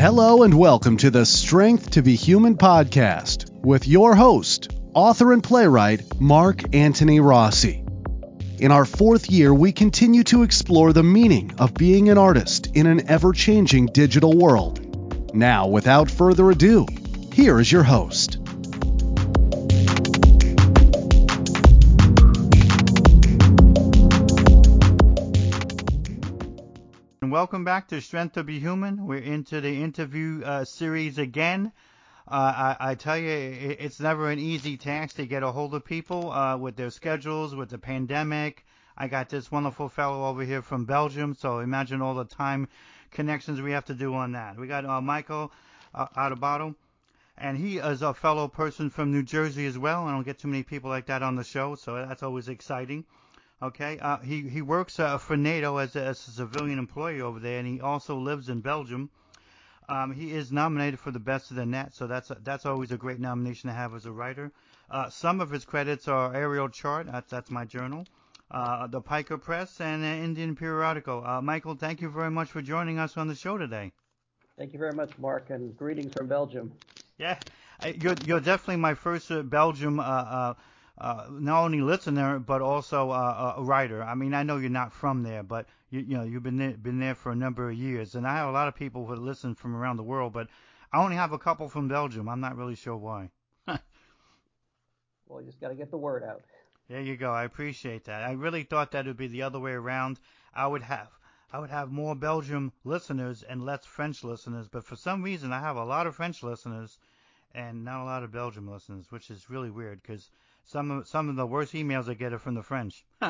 Hello and welcome to the Strength to Be Human podcast with your host, author and playwright Mark Antony Rossi. In our fourth year, we continue to explore the meaning of being an artist in an ever changing digital world. Now, without further ado, here is your host. Welcome back to Strength to Be Human. We're into the interview uh, series again. Uh, I, I, tell you, it, it's never an easy task to get a hold of people uh, with their schedules, with the pandemic. I got this wonderful fellow over here from Belgium, so imagine all the time connections we have to do on that. We got uh, Michael uh, Adebato, and he is a fellow person from New Jersey as well. I don't get too many people like that on the show, so that's always exciting. Okay, uh, he he works uh, for NATO as a, as a civilian employee over there, and he also lives in Belgium. Um, he is nominated for the Best of the Net, so that's a, that's always a great nomination to have as a writer. Uh, some of his credits are Ariel Chart, that's that's my journal, uh, the Piker Press, and uh, Indian Periodical. Uh, Michael, thank you very much for joining us on the show today. Thank you very much, Mark, and greetings from Belgium. Yeah, you're you're definitely my first Belgium uh, not only listener but also uh, a writer. I mean, I know you're not from there, but you, you know you've been there, been there for a number of years, and I have a lot of people who listen from around the world, but I only have a couple from Belgium. I'm not really sure why. well, you just got to get the word out. There you go. I appreciate that. I really thought that would be the other way around. I would have I would have more Belgium listeners and less French listeners, but for some reason I have a lot of French listeners and not a lot of Belgium listeners, which is really weird because some of some of the worst emails I get are from the French.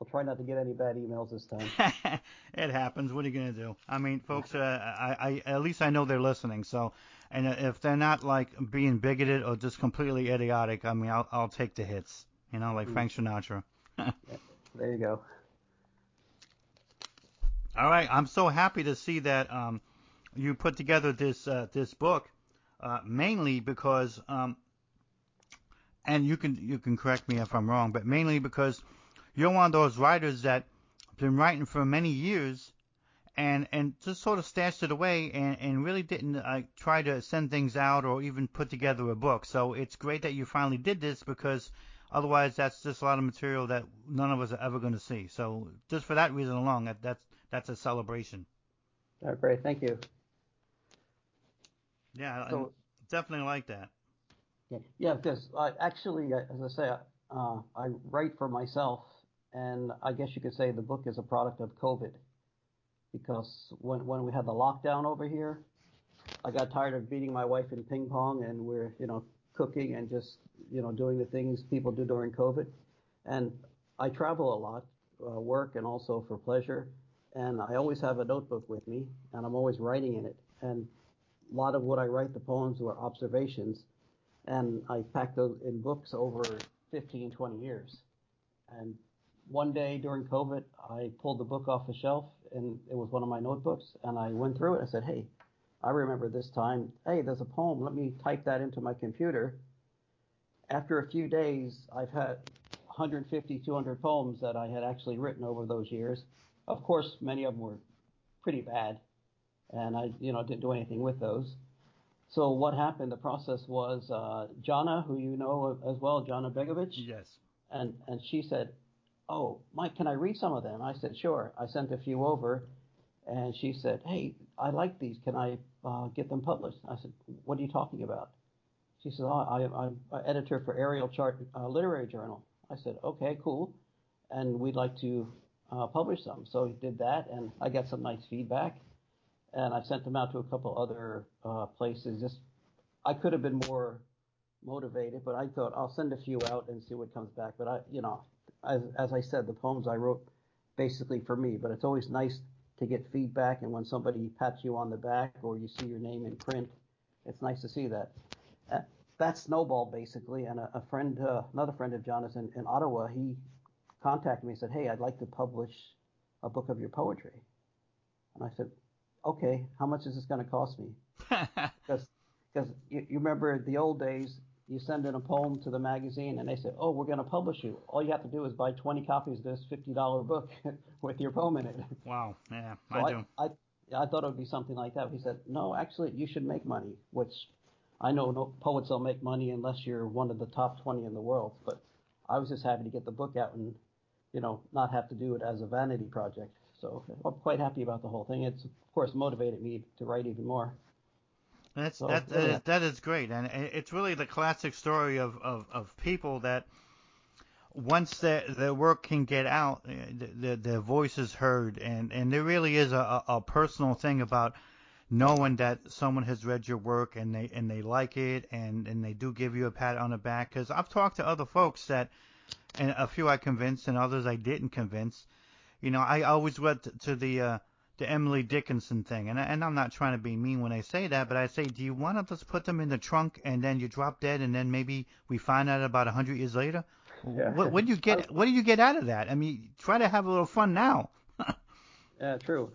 I'll try not to get any bad emails this time. it happens. What are you gonna do? I mean, folks, uh, I, I at least I know they're listening. So, and if they're not like being bigoted or just completely idiotic, I mean, I'll I'll take the hits. You know, like mm. Frank Sinatra. yeah, there you go. All right, I'm so happy to see that um, you put together this uh, this book, uh, mainly because um, and you can you can correct me if I'm wrong, but mainly because you're one of those writers that been writing for many years and and just sort of stashed it away and, and really didn't uh, try to send things out or even put together a book. So it's great that you finally did this because otherwise that's just a lot of material that none of us are ever going to see. So just for that reason alone, that, that's that's a celebration. Oh, great, thank you. Yeah, so, I definitely like that. Yeah, yeah, because uh, actually, as I say, uh, I write for myself, and I guess you could say the book is a product of COVID, because when when we had the lockdown over here, I got tired of beating my wife in ping pong, and we're you know cooking and just you know doing the things people do during COVID, and I travel a lot, uh, work and also for pleasure, and I always have a notebook with me, and I'm always writing in it, and a lot of what I write, the poems were observations and I packed those in books over 15, 20 years. And one day during COVID, I pulled the book off the shelf, and it was one of my notebooks, and I went through it. I said, "Hey, I remember this time. Hey, there's a poem. Let me type that into my computer." After a few days, I've had 150, 200 poems that I had actually written over those years. Of course, many of them were pretty bad, and I, you know, didn't do anything with those. So what happened? The process was uh, Jana, who you know as well, Jana Begovic. Yes. And and she said, "Oh, Mike, can I read some of them?" I said, "Sure." I sent a few over, and she said, "Hey, I like these. Can I uh, get them published?" I said, "What are you talking about?" She said, oh, I, I'm an editor for Ariel Chart uh, Literary Journal. I said, "Okay, cool," and we'd like to uh, publish some. So he did that, and I got some nice feedback and I've sent them out to a couple other uh, places. Just I could have been more motivated, but I thought I'll send a few out and see what comes back. But I, you know, as as I said, the poems I wrote basically for me. But it's always nice to get feedback, and when somebody pats you on the back or you see your name in print, it's nice to see that. Uh, that snowballed basically, and a, a friend, uh, another friend of Jonathan in Ottawa, he contacted me and said, "Hey, I'd like to publish a book of your poetry." And I said, okay, how much is this going to cost me? Because because you, you remember the old days, you send in a poem to the magazine and they say, oh, we're going to publish you. All you have to do is buy 20 copies of this $50 book with your poem in it. Wow, yeah, so I do. I, I thought it would be something like that. He said, no, actually, you should make money, which I know no poets don't make money unless you're one of the top 20 in the world. But I was just happy to get the book out and, you know, not have to do it as a vanity project. So I'm quite happy about the whole thing. It's of course motivated me to write even more. That's so, that, that, yeah. is, that is great, and it's really the classic story of, of, of people that once their their work can get out, uh, their, their voice is heard, and and there really is a, a personal thing about knowing that someone has read your work and they and they like it and and they do give you a pat on the back because I've talked to other folks that and a few I convinced and others I didn't convince. You know, I always went to the uh, the Emily Dickinson thing, and and I'm not trying to be mean when I say that, but I say, do you want to just put them in the trunk and then you drop dead, and then maybe we find out about a hundred years later? Yeah. What, what do you get? What do you get out of that? I mean, try to have a little fun now. yeah, true.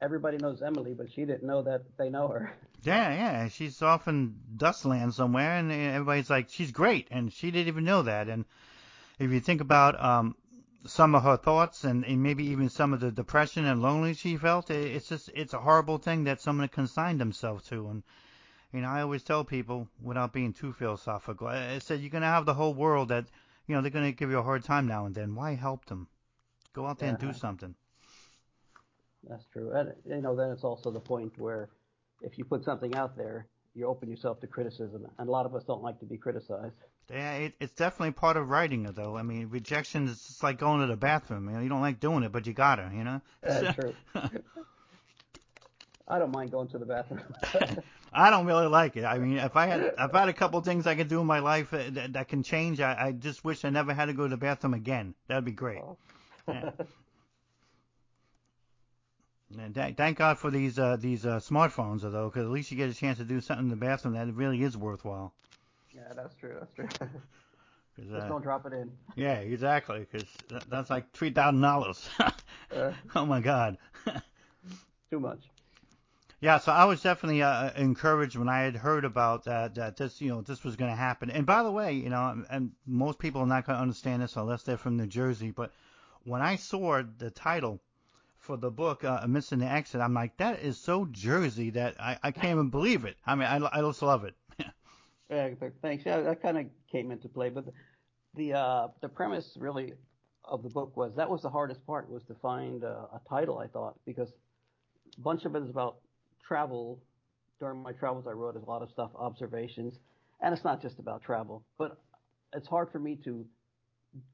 Everybody knows Emily, but she didn't know that they know her. Yeah, yeah, she's off in Dustland somewhere, and everybody's like, she's great, and she didn't even know that. And if you think about um, some of her thoughts and, and maybe even some of the depression and loneliness she felt. It's just it's a horrible thing that someone consigned themselves to. And you know, I always tell people without being too philosophical, I said you're gonna have the whole world that you know they're gonna give you a hard time now and then. Why help them? Go out there yeah. and do something. That's true. And you know, then it's also the point where if you put something out there, you open yourself to criticism, and a lot of us don't like to be criticized. Yeah, it, it's definitely part of writing it, though. I mean, rejection is just like going to the bathroom. You know, you don't like doing it, but you gotta. You know. That's true. I don't mind going to the bathroom. I don't really like it. I mean, if I had if I had a couple things I could do in my life uh, that, that can change, I, I just wish I never had to go to the bathroom again. That'd be great. Oh. yeah. And th- thank God for these uh, these uh, smartphones, though, because at least you get a chance to do something in the bathroom that really is worthwhile. Yeah, that's true. That's true. Just uh, don't drop it in. Yeah, exactly. Because that, that's like three thousand dollars. Uh. oh my God. too much. Yeah, so I was definitely uh, encouraged when I had heard about that that this you know this was going to happen. And by the way, you know, and most people are not going to understand this unless they're from New Jersey, but when I saw the title for the book uh, Missing the Exit, I'm like, that is so Jersey that I, I can't even believe it. I mean, I, I just love it. Yeah, thanks. Yeah, that kind of came into play, but the the, uh, the premise really of the book was that was the hardest part was to find a, a title. I thought because a bunch of it is about travel. During my travels, I wrote a lot of stuff, observations, and it's not just about travel, but it's hard for me to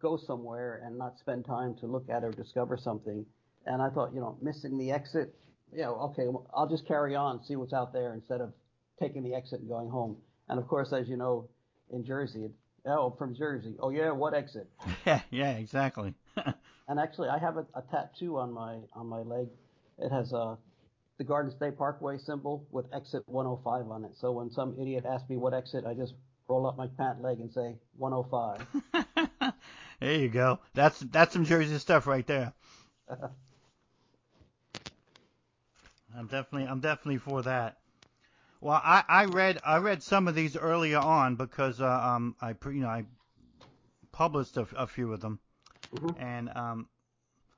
go somewhere and not spend time to look at or discover something. And I thought, you know, missing the exit, yeah, okay, I'll just carry on, see what's out there instead of taking the exit and going home. And of course, as you know, in Jersey, oh, from Jersey. Oh yeah, what exit? Yeah, yeah, exactly. and actually, I have a, a, tattoo on my on my leg. It has a uh, the Garden State Parkway symbol with exit 105 on it. So when some idiot asks me what exit, I just roll up my pant leg and say 105. there you go. That's that's some Jersey stuff right there. I'm definitely I'm definitely for that. Well, I, I read I read some of these earlier on because uh, um I you know I published a, a few of them, mm-hmm. and um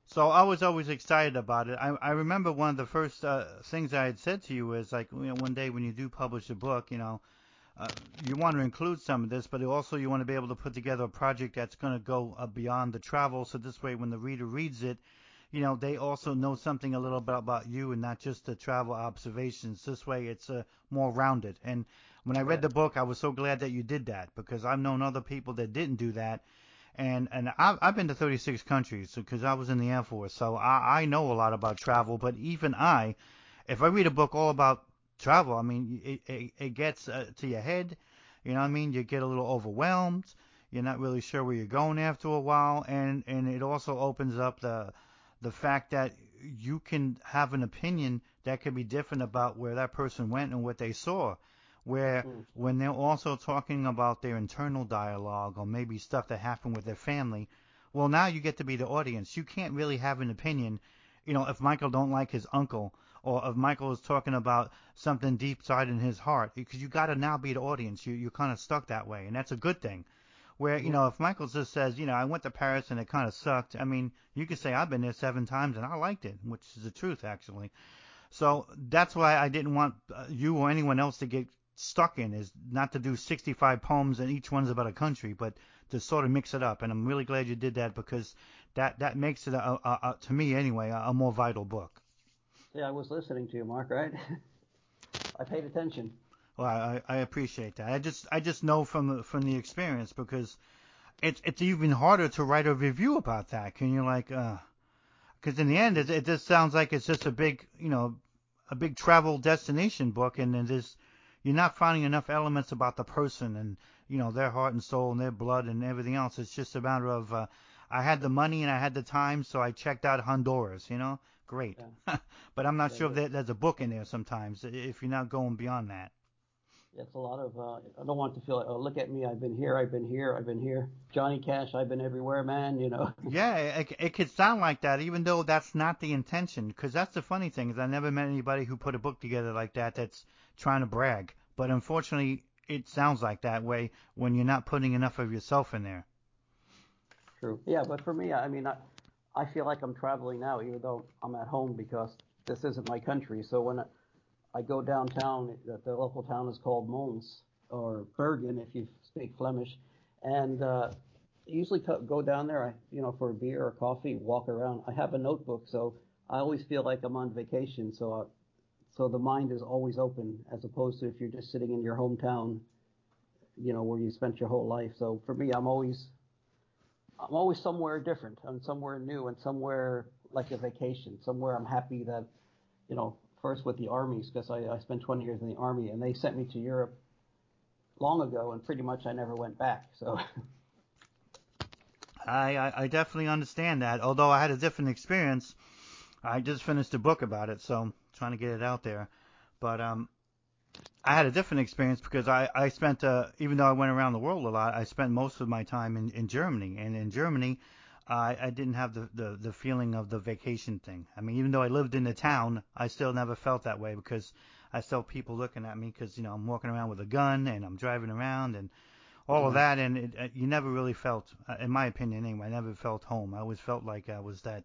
so I was always excited about it. I I remember one of the first uh, things I had said to you is like you know one day when you do publish a book, you know. Uh, you want to include some of this, but also you want to be able to put together a project that's going to go uh, beyond the travel. So this way, when the reader reads it, you know, they also know something a little bit about you and not just the travel observations. This way, it's uh, more rounded. And when I read the book, I was so glad that you did that because I've known other people that didn't do that. And and I've, I've been to 36 countries because I was in the Air Force, so I, I know a lot about travel. But even I, if I read a book all about travel, I mean, it it, it gets uh, to your head. You know what I mean? You get a little overwhelmed. You're not really sure where you're going after a while, and and it also opens up the the fact that you can have an opinion that could be different about where that person went and what they saw. Where mm. when they're also talking about their internal dialogue or maybe stuff that happened with their family, well now you get to be the audience. You can't really have an opinion, you know, if Michael don't like his uncle or if Michael is talking about something deep side in his heart because you got to now be the audience. You you're kind of stuck that way, and that's a good thing. Where you know, if Michael just says, you know, I went to Paris and it kind of sucked. I mean, you could say I've been there seven times and I liked it, which is the truth actually. So that's why I didn't want uh, you or anyone else to get stuck in is not to do 65 poems and each one's about a country, but to sort of mix it up. And I'm really glad you did that because that that makes it a, a, a to me anyway a, a more vital book. Yeah, I was listening to you, Mark. Right? I paid attention. Well, I, I appreciate that. I just I just know from from the experience because it's it's even harder to write a review about that. Can you like uh because in the end it, it just sounds like it's just a big you know a big travel destination book and then there's you're not finding enough elements about the person and you know their heart and soul and their blood and everything else. It's just a matter of uh, I had the money and I had the time, so I checked out Honduras. You know, great. Yeah. but I'm not yeah, sure yeah. if there's a book in there sometimes if you're not going beyond that. It's a lot of. Uh, I don't want to feel like, oh, look at me, I've been here, I've been here, I've been here. Johnny Cash, I've been everywhere, man. You know. yeah, it, it could sound like that, even though that's not the intention. Because that's the funny thing is I never met anybody who put a book together like that that's trying to brag. But unfortunately, it sounds like that way when you're not putting enough of yourself in there. True. Yeah, but for me, I mean, I, I feel like I'm traveling now, even though I'm at home because this isn't my country. So when I, I go downtown, the local town is called Mons or Bergen if you speak Flemish, and uh, usually go down there, you know, for a beer or coffee, walk around. I have a notebook, so I always feel like I'm on vacation. So, I, uh, so the mind is always open, as opposed to if you're just sitting in your hometown, you know, where you spent your whole life. So for me, I'm always, I'm always somewhere different. I'm somewhere new and somewhere like a vacation, somewhere I'm happy that, you know, first with the armies because I, I spent 20 years in the army and they sent me to Europe long ago and pretty much I never went back. So. I, I, definitely understand that. Although I had a different experience, I just finished a book about it, so I'm trying to get it out there. But um, I had a different experience because I I spent uh, even though I went around the world a lot, I spent most of my time in in Germany, and in Germany I, I didn't have the, the, the feeling of the vacation thing. I mean, even though I lived in the town, I still never felt that way because I saw people looking at me because, you know, I'm walking around with a gun and I'm driving around and all mm-hmm. of that. And it, it, you never really felt, uh, in my opinion anyway, I never felt home. I always felt like I was that,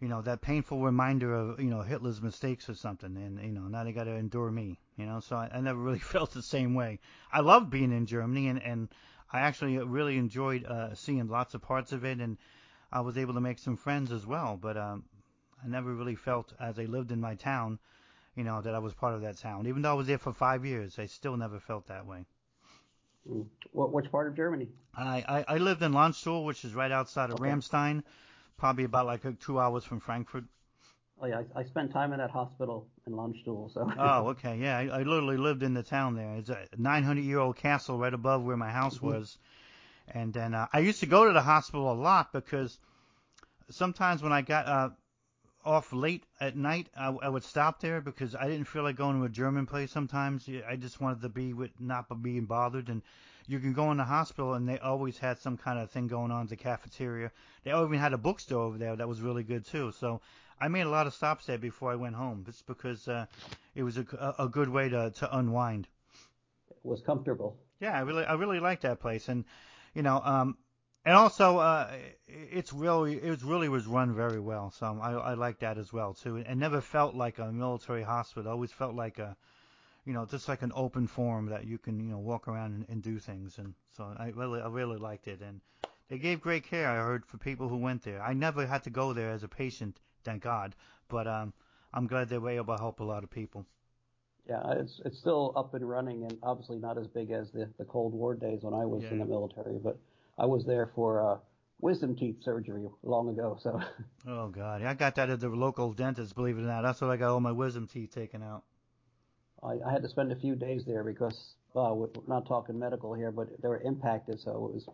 you know, that painful reminder of, you know, Hitler's mistakes or something. And, you know, now they got to endure me, you know, so I, I never really felt the same way. I loved being in Germany and, and I actually really enjoyed uh, seeing lots of parts of it, and I was able to make some friends as well. But um, I never really felt, as I lived in my town, you know, that I was part of that town. Even though I was there for five years, I still never felt that way. Mm. What which part of Germany? I, I, I lived in Landstuhl, which is right outside of okay. Ramstein, probably about like two hours from Frankfurt. Oh yeah, I, I spent time in that hospital in Landstuhl. So. oh, okay, yeah. I, I literally lived in the town there. It's a 900-year-old castle right above where my house mm-hmm. was, and then uh, I used to go to the hospital a lot because sometimes when I got uh, off late at night, I, I would stop there because I didn't feel like going to a German place. Sometimes I just wanted to be with not being bothered. And you can go in the hospital, and they always had some kind of thing going on at the cafeteria. They even had a bookstore over there that was really good too. So I made a lot of stops there before I went home, just because uh, it was a, a good way to to unwind. It was comfortable. Yeah, I really I really liked that place, and you know, um, and also uh, it's really it really was run very well, so I I like that as well too. It never felt like a military hospital. It always felt like a you know, just like an open forum that you can, you know, walk around and, and do things. And so I really, I really liked it. And they gave great care, I heard, for people who went there. I never had to go there as a patient thank God. But um, I'm glad they were able to help a lot of people. Yeah, it's it's still up and running, and obviously not as big as the the Cold War days when I was yeah. in the military. But I was there for uh, wisdom teeth surgery long ago. So. Oh God, I got that at the local dentist. Believe it or not, that's what I got all my wisdom teeth taken out. I, I had to spend a few days there because uh, we're not talking medical here, but they were impacted, so it was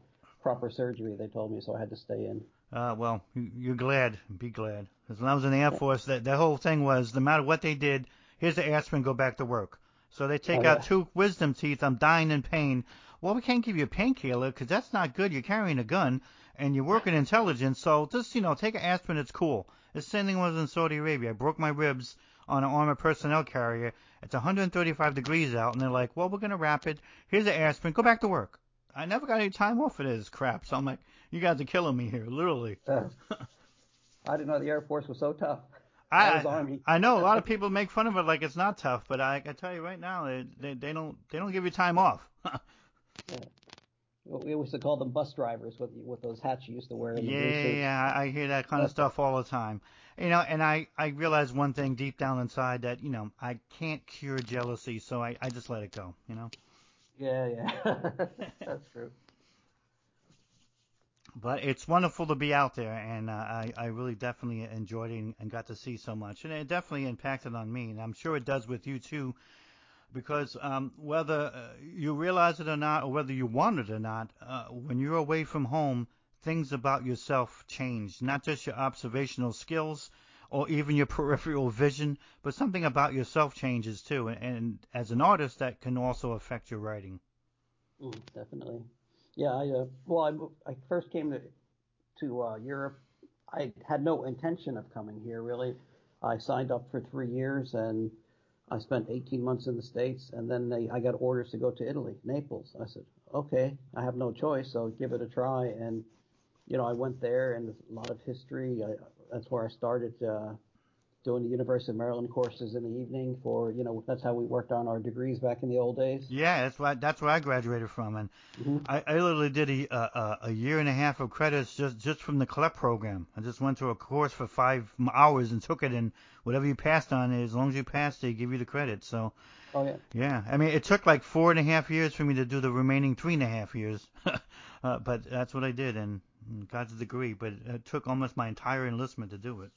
proper surgery. They told me, so I had to stay in. Uh, well, you're glad. Be glad. Because when I was in the Air Force, that the whole thing was no matter what they did, here's the aspirin, go back to work. So they take oh, out two wisdom teeth. I'm dying in pain. Well, we can't give you a painkiller because that's not good. You're carrying a gun and you're working intelligence. So just you know, take an aspirin. It's cool. The same thing was in Saudi Arabia. I broke my ribs on an armored personnel carrier. It's 135 degrees out, and they're like, "Well, we're gonna wrap it. Here's an aspirin. Go back to work." I never got any time off for this crap. So I'm like, you guys are killing me here, literally. Uh, I didn't know the Air Force was so tough. I, was I, Army. I know a lot of people make fun of it like it's not tough, but I, I tell you right now, they, they they don't they don't give you time off. yeah. We used to call them bus drivers with with those hats you used to wear in the blue Yeah, suits. yeah, I hear that kind of stuff all the time. You know, and I I realize one thing deep down inside that you know I can't cure jealousy, so I I just let it go. You know. Yeah, yeah. That's true. But it's wonderful to be out there, and uh, I I really definitely enjoyed it and got to see so much, and it definitely impacted on me, and I'm sure it does with you too. Because um, whether uh, you realize it or not, or whether you want it or not, uh, when you're away from home, things about yourself change. Not just your observational skills or even your peripheral vision, but something about yourself changes too. And, and as an artist, that can also affect your writing. Mm, definitely. Yeah, I uh, well, I, I first came to to uh, Europe. I had no intention of coming here really. I signed up for three years and I spent 18 months in the States, and then they, I got orders to go to Italy, Naples. I said, okay, I have no choice, so give it a try. And you know, I went there, and a lot of history. I, that's where I started uh, doing the University of Maryland courses in the evening. For you know, that's how we worked on our degrees back in the old days. Yeah, that's what that's where I graduated from, and Mhm. I, I literally did a, a a year and a half of credits just just from the CLEP program. I just went through a course for five hours and took it, and whatever you passed on, as long as you passed, they give you the credit. So Oh yeah. yeah, I mean, it took like four and a half years for me to do the remaining three and a half years, uh, but that's what I did and got the degree. But it took almost my entire enlistment to do it.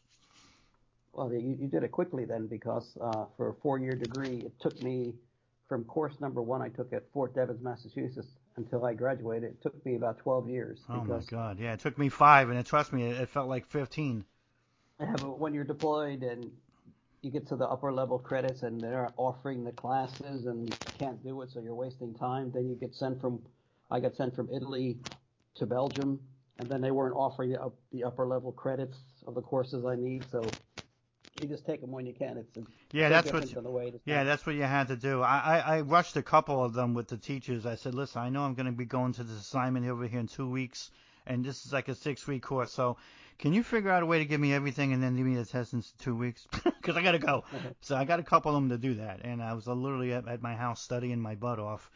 Well, you, you did it quickly then, because uh, for a four-year degree, it took me from course number one I took at Fort Devens, Massachusetts, until I graduated. It took me about 12 years. Oh my God, yeah, it took me five, and it, trust me, it, it felt like 15. Yeah, but when you're deployed and you get to the upper level credits and they're offering the classes and you can't do it, so you're wasting time. Then you get sent from, I got sent from Italy to Belgium, and then they weren't offering the, up, the upper level credits of the courses I need, so you just take them when you can. It's, Yeah, that's what. You, the way it is yeah, that's what you had to do. I, I I rushed a couple of them with the teachers. I said, listen, I know I'm going to be going to this assignment over here in two weeks, and this is like a six-week course. So, can you figure out a way to give me everything and then give me the test in two weeks? Because I got to go. So I got a couple of them to do that, and I was literally at, at my house studying my butt off.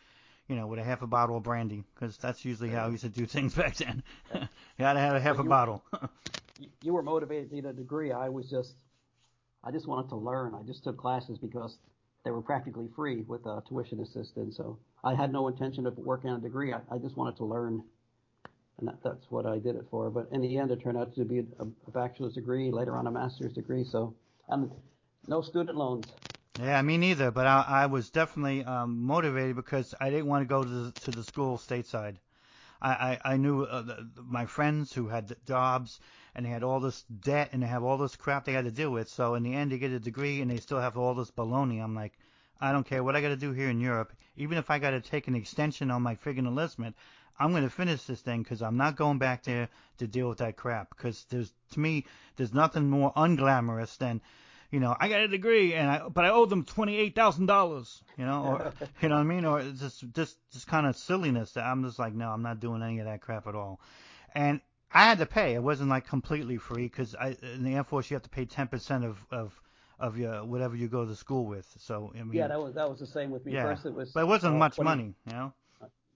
You know, with a half a bottle of brandy, because that's usually how I used to do things back then. you had to have a half So a you- bottle. you- were motivated to get a degree. I was just, I just wanted to learn. I just took classes because they were practically free with uh, tuition assistance. So I had no intention of working on a degree. I, I just wanted to learn, and that, that's what I did it for. But in the end, it turned out to be a, a bachelor's degree, later on a master's degree. So, and no student loans. Yeah, me neither. But I, I was definitely um, motivated because I didn't want to go to the, to the school stateside. I, I, I knew uh, the, my friends who had jobs and they had all this debt and they have all this crap they had to deal with. So in the end, they get a degree and they still have all this baloney. I'm like, I don't care what I got to do here in Europe. Even if I got to take an extension on my friggin' enlistment, I'm going to finish this thing because I'm not going back there to deal with that crap. Because there's, to me, there's nothing more unglamorous than you know, I got a degree and I, but I owe them twenty eight thousand dollars, you know, or you know what I mean, or it's just just just kind of silliness that I'm just like, no, I'm not doing any of that crap at all. And I had to pay. It wasn't like completely free because I in the Air Force you have to pay ten percent of of of your whatever you go to school with. So I mean, Yeah, that was that was the same with me. Yeah. First, it was. but it wasn't uh, much 20 money, you know.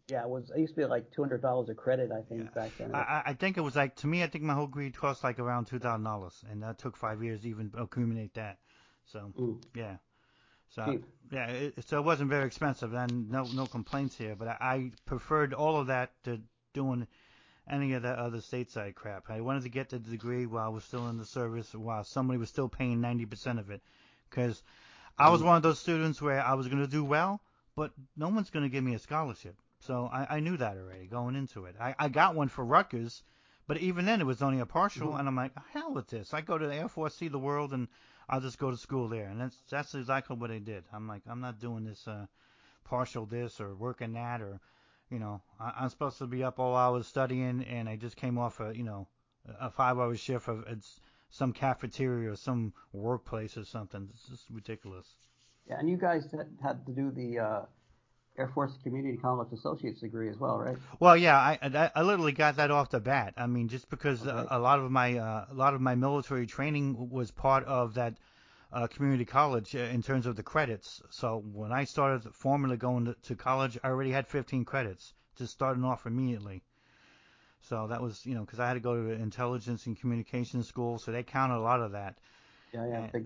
Yeah, it was. It used to be like two hundred dollars a credit, I think, Yeah. back then. I, I- I think it was like to me, I think my whole degree cost like around two thousand dollars, and that took five years to even accumulate that. So Mm. yeah, so Cheap. yeah, it, so it wasn't very expensive, and no no complaints here. But I, I preferred all of that to doing any of that other stateside crap. I wanted to get the degree while I was still in the service, while somebody was still paying ninety percent of it, because I was Mm. one of those students where I was going to do well, but no one's going to give me a scholarship. So I, I knew that already going into it. I, I got one for Rutgers, but even then it was only a partial, Mhm. and I'm like, hell with this. I go to the Air Force, see the world, and I'll just go to school there. And that's that's exactly what I did. I'm like, I'm not doing this uh, partial this or working that or, you know, I, I'm supposed to be up all hours studying, and I just came off a you know a five-hour shift of it's some cafeteria or some workplace or something. It's just ridiculous. Yeah, and you guys had, had to do the uh, Air Force Community College associate's degree as well, right? Well, yeah, I, I I literally got that off the bat. I mean, just because Okay. a, a lot of my uh, a lot of my military training was part of that uh, community college uh, in terms of the credits. So when I started formally going to, to college, I already had 15 credits, just starting off immediately. So that was, you know, because I had to go to intelligence and communication school, so they counted a lot of that. Yeah, yeah, big.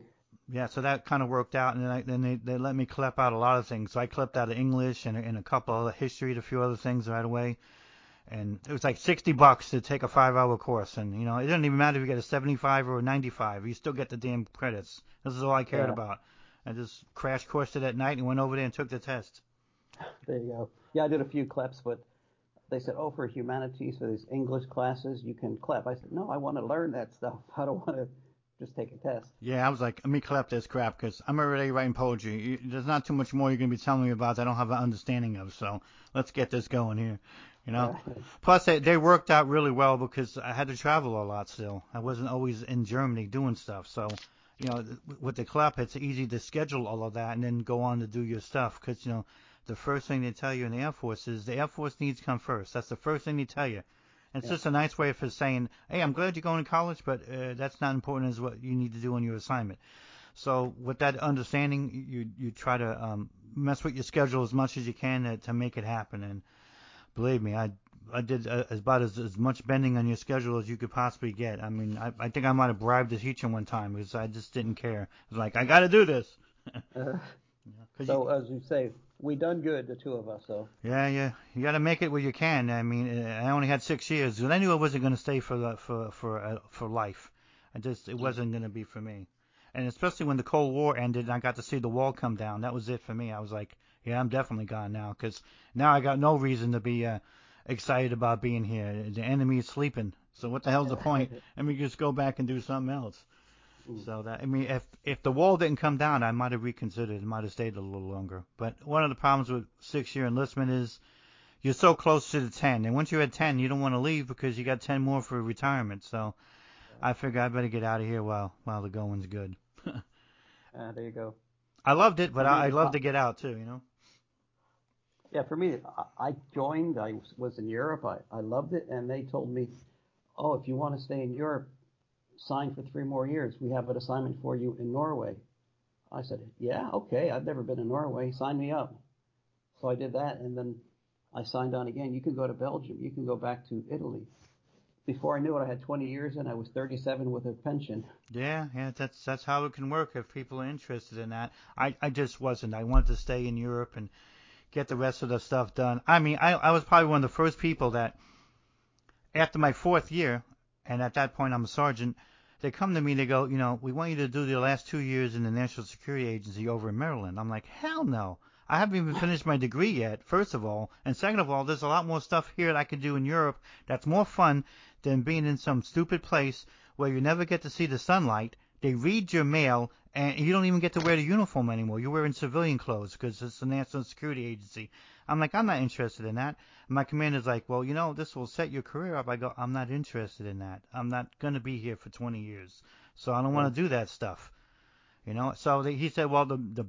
Yeah, so that kind of worked out, and then, I, then they, they let me CLEP out a lot of things. So I clipped out of English and, and a couple of history and a few other things right away. And it was like 60 bucks to take a five-hour course, and you know it doesn't even matter if you get a 75 or a 95, you still get the damn credits. This is all I cared Yeah. about. I just crash coursed it at night and went over there and took the test. There you go. Yeah, I did a few clips, but they said, oh, for humanities, for these English classes, you can CLEP. I said, no, I want to learn that stuff. I don't want to just take a test. Yeah, I was like, let me CLEP this crap because I'm already writing poetry. You- There's not too much more you're gonna be telling me about that I don't have an understanding of. So let's get this going here. You know. Yeah. Plus, they, they worked out really well because I had to travel a lot still. I wasn't always in Germany doing stuff. So, you know, with the CLEP, it's easy to schedule all of that and then go on to do your stuff. Because, you know, the first thing they tell you in the Air Force is the Air Force needs come first. That's the first thing they tell you. It's Yeah. just a nice way of saying, hey, I'm glad you're going to college, but uh, that's not important as what you need to do on your assignment. So with that understanding, you you try to um, mess with your schedule as much as you can to, to make it happen. And believe me, I I did uh, about as, as much bending on your schedule as you could possibly get. I mean, I, I think I might have bribed the teacher one time because I just didn't care. I was like, I got to do this. Uh, 'Cause so, as you say, we done good, the two of us. So, you, yeah, yeah, you got to make it where you can. I mean, I only had six years, and I knew I wasn't going to stay for the, for for uh, for life. I just it wasn't going to be for me. And especially when the Cold War ended and I got to see the wall come down, that was it for me. I was like, yeah, I'm definitely gone now because now I got no reason to be uh, excited about being here. The enemy is sleeping. So what the hell's the point? Let me just go back and do something else. Mm. So that I mean, if if the wall didn't come down, I might have reconsidered. I might have stayed a little longer. But one of the problems with six year enlistment is you're so close to the ten, and once you're at ten, you don't want to leave because you got ten more for retirement. So I figure I better get out of here while while the going's good. uh, there you go. I loved it, but I, I love to get out too. You know. Yeah, for me, I- I joined. I was in Europe. I, I loved it, and they told me, "Oh, if you want to stay in Europe, sign for three more years. We have an assignment for you in Norway." I said, "Yeah, okay. I've never been to Norway. Sign me up." So I did that, and then I signed on again. You can go to Belgium. You can go back to Italy. Before I knew it, I had 20 years, and I was 37 with a pension. Yeah, yeah, that's that's how it can work if people are interested in that. I I just wasn't. I wanted to stay in Europe and get the rest of the stuff done. I mean, I I was probably one of the first people that after my fourth year, and at that point I'm a sergeant, they come to me they go, you know, we want you to do the last two years in the National Security Agency over in Maryland. I'm like, hell no. I haven't even finished my degree yet, first of all. And second of all, there's a lot more stuff here that I could do in Europe that's more fun than being in some stupid place where you never get to see the sunlight. They read your mail, and you don't even get to wear the uniform anymore. You're wearing civilian clothes because it's the National Security Agency. I'm like, I'm not interested in that. My commander's like, well, you know, this will set your career up. I go, I'm not interested in that. I'm not going to be here for 20 years. So I don't want to do that stuff. You know, so they, he said, well, the, the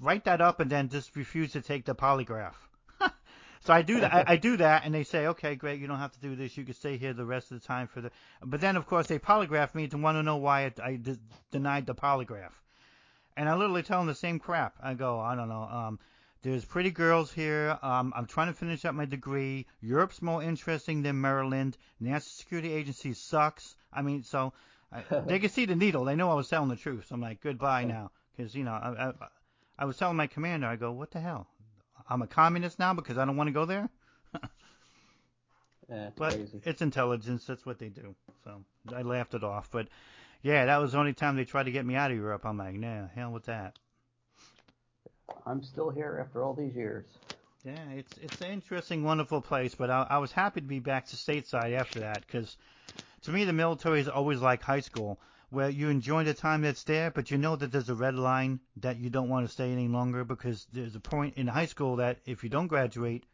write that up and then just refuse to take the polygraph. so I do that. I, I do that, and they say, okay, great, you don't have to do this. You can stay here the rest of the time for the. But then, of course, they polygraph me to want to know why I, I de- denied the polygraph. And I literally tell them the same crap. I go, I don't know. Um, there's pretty girls here. Um, I'm trying to finish up my degree. Europe's more interesting than Maryland. National Security Agency sucks. I mean, so I, they could see the needle. They know I was telling the truth. So I'm like, goodbye now, because you know, I, I, I was telling my commander, I go, what the hell? I'm a communist now because I don't want to go there. Yeah, But crazy. it's intelligence. That's what they do. So I laughed it off. But yeah, that was the only time they tried to get me out of Europe. I'm like, nah, hell with that. I'm still here after all these years. Yeah, it's it's an interesting, wonderful place. But I, I was happy to be back to stateside after that because to me the military is always like high school, where you enjoy the time that's there, but you know that there's a red line that you don't want to stay any longer because there's a point in high school that if you don't graduate,